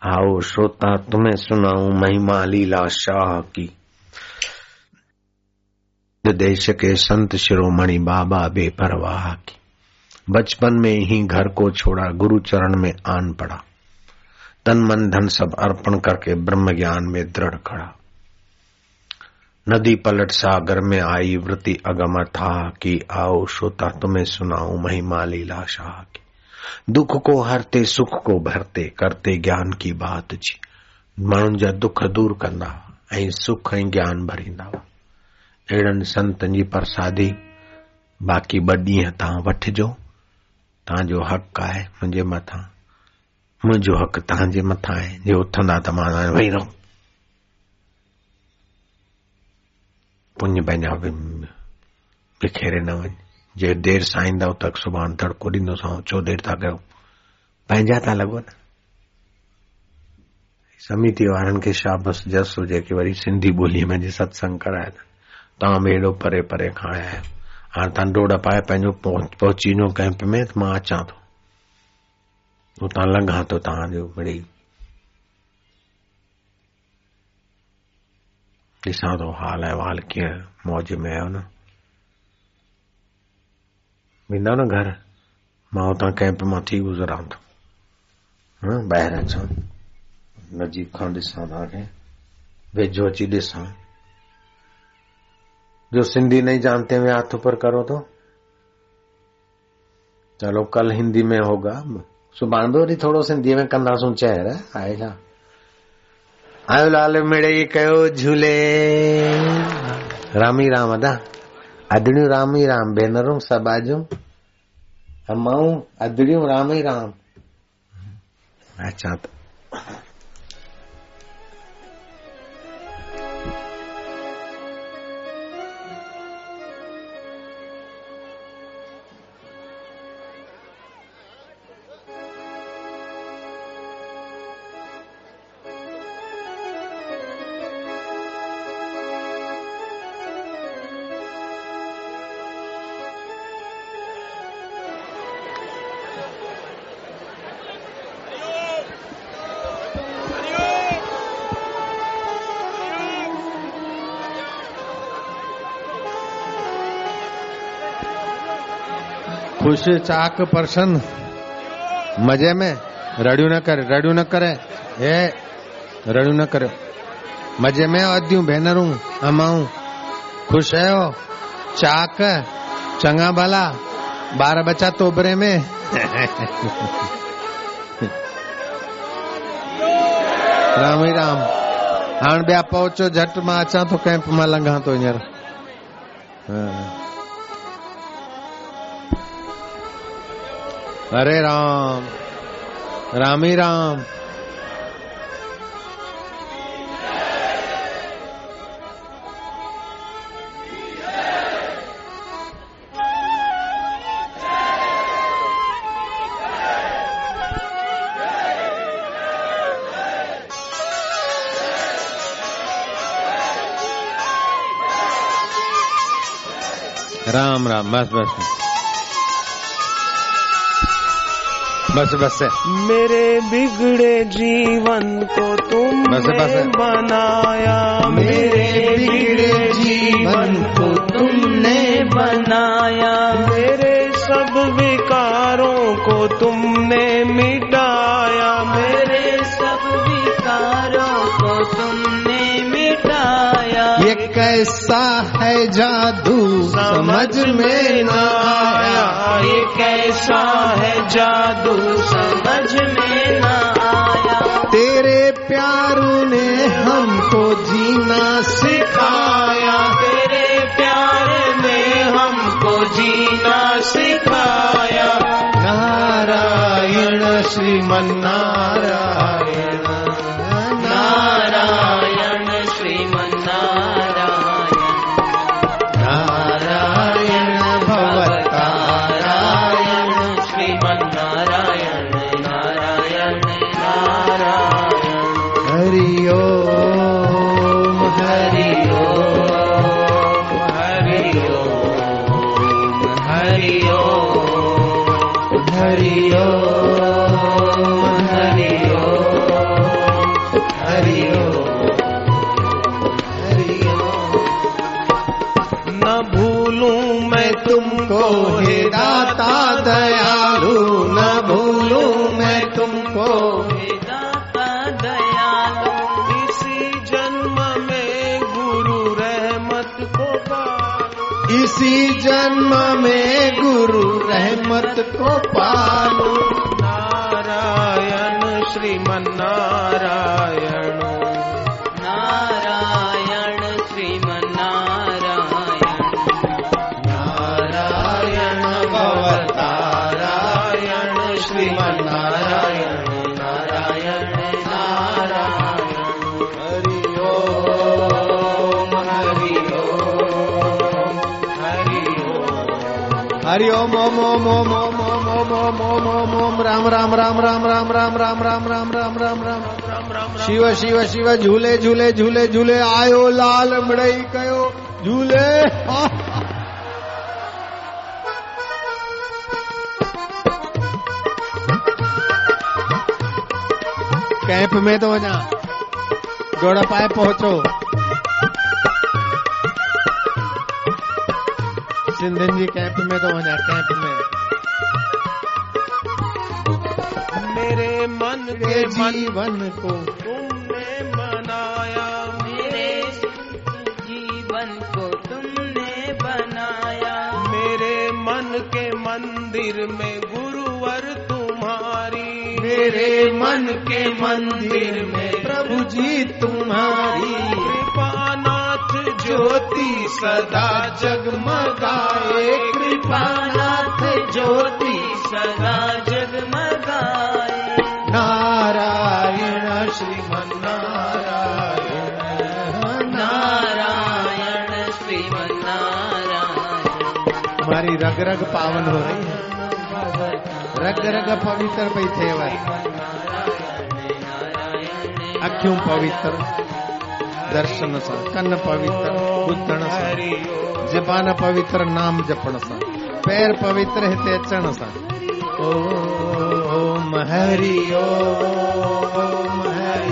आओ श्रोता, तुम्हें सुनाऊं महिमा लीला शाह की। देश के संत शिरोमणि बाबा बेपरवाह की। बचपन में ही घर को छोड़ा गुरु चरण में आन पड़ा। तन मन धन सब अर्पण करके ब्रह्म ज्ञान में दृढ़ खड़ा। नदी पलट सागर में आई वृत्ति अगम था कि आओ श्रोता तुम्हें सुनाऊं महिमा लीला शाह की। दुख को हरते, सुख को भरते, करते ज्ञान की बात जी। माण्हुनि जा दुख दूर कंदा ऐं सुख ऐं ज्ञान भरींदा अहिड़नि संतनि जी प्रसादी, बाक़ी ॿ ॾींहं तव्हां वठिजो तव्हांजो हक़ आहे मुंहिंजे मथां। मुंहिंजो हक़ तव्हांजे मथां आहे जे उथंदा त माँ वेही रहूँ पुञ पंहिंजा बिखेरे न वञ। जे देरि सां ईंदव त सुभाणे तड़को ॾींदोसांव छो देरि था कयो पंहिंजा था लॻो न। समिति वारनि खे शाबस जस हुजे की वरी सिंधी ॿोलीअ में सत्संग कराए तव्हां बि परे परे खां आया आहियो। हाणे तव्हां पाए पंहिंजो पहुची वञो कैंप में त माँ अचां थो उतां लंघां थो तव्हांजो मिड़ी ॾिसां थो हाल अहिवाल कीअं मौज में आयो न वेंदा न घर माँ हुतां कैंप माँ थी गुज़रां थो ॿाहिरि अचां नजीक खां ॾिसां तव्हांखे वेझो अची ॾिसां जो सिंधी नहीं जानते हुए हाथ ऊपर करो तो। चलो, कल हिंदी में होगा। सुभाणे वरी थोरो सिंधीअ में कंदासूं चहर आहे छा आयो लाल मिड़ई कयो झूले। रामी राम, अदा। अदड़ियूं राम राम भेनरूं सभु आजूं। अमाऊं अदड़ियूं राम राम। अच्छा त खुश चाक परसन मज़े में। रड़ियूं न कर रड़ियूं न करे। हे रड़ियूं न करियो मज़े में अदियूं भेनरूं, अमाऊं। ख़ुशि आहियो चाक, चंगा भला। ॿार बच्चा तोबरे में। राम ई राम। हाणे ॿिया पहुचो, झटि माँ अचां थो, कैंप माँ लंघां थो हींअर। हरे राम राम ई राम राम राम बस बस बस बस है मेरे बिगड़े जीवन को तुम बस, बस। है बनाया। मेरे बिगड़े जीवन को तुमने बनाया। मेरे सब विकारों को तुमने मिटाया कैसा है जादू, समझ में न आया। ये कैसा है जादू, समझ में न आया। तेरे प्यार ने हमको जीना सिखाया। तेरे प्यार ने हमको जीना सिखाया। नारायण श्रीमन नारायण इसी जन्म में गुरु रहमत को पालू। नारायण श्रीमन नारायण नारायण श्रीमन नारायण नारायण भवतारायण श्रीमन नारायण नारायण हरि ओम ओम ओम ओम ओम ओम ओम ओम ओम ओम ओम राम राम राम राम राम राम राम राम राम राम राम राम शिव शिव शिव झूले झूले झूले झूले आयो लाल मड़ई कयो झूले कैंप में तो वञा डोड़ा पाए पहुंचो सिंधियुनि जी कैंप में तो वञा कैंप में। मेरे मन के जीवन को तुमने बनाया मेरे जीवन को तुमने बनाया। मेरे मन के मंदिर में गुरुवर तुम्हारी। मेरे मन के मंदिर में प्रभु जी तुम्हारी। ज्योति सदा जगमगाए। कृपानाथ ज्योति सदा जगमगाए। नारायण श्रीमन नारायण नारायण श्रीमन नारायण हमारी रग रग पावन हो रही है। रग रग पवित्र पई थिएव अखियूं पवित्र? दर्शन सां, कन पवित्र ॿुधण सां, ज़बान पवित्र, नाम जपण सा, पैर पवित्र, हिते अचण सां। ओम हरि ओम हरि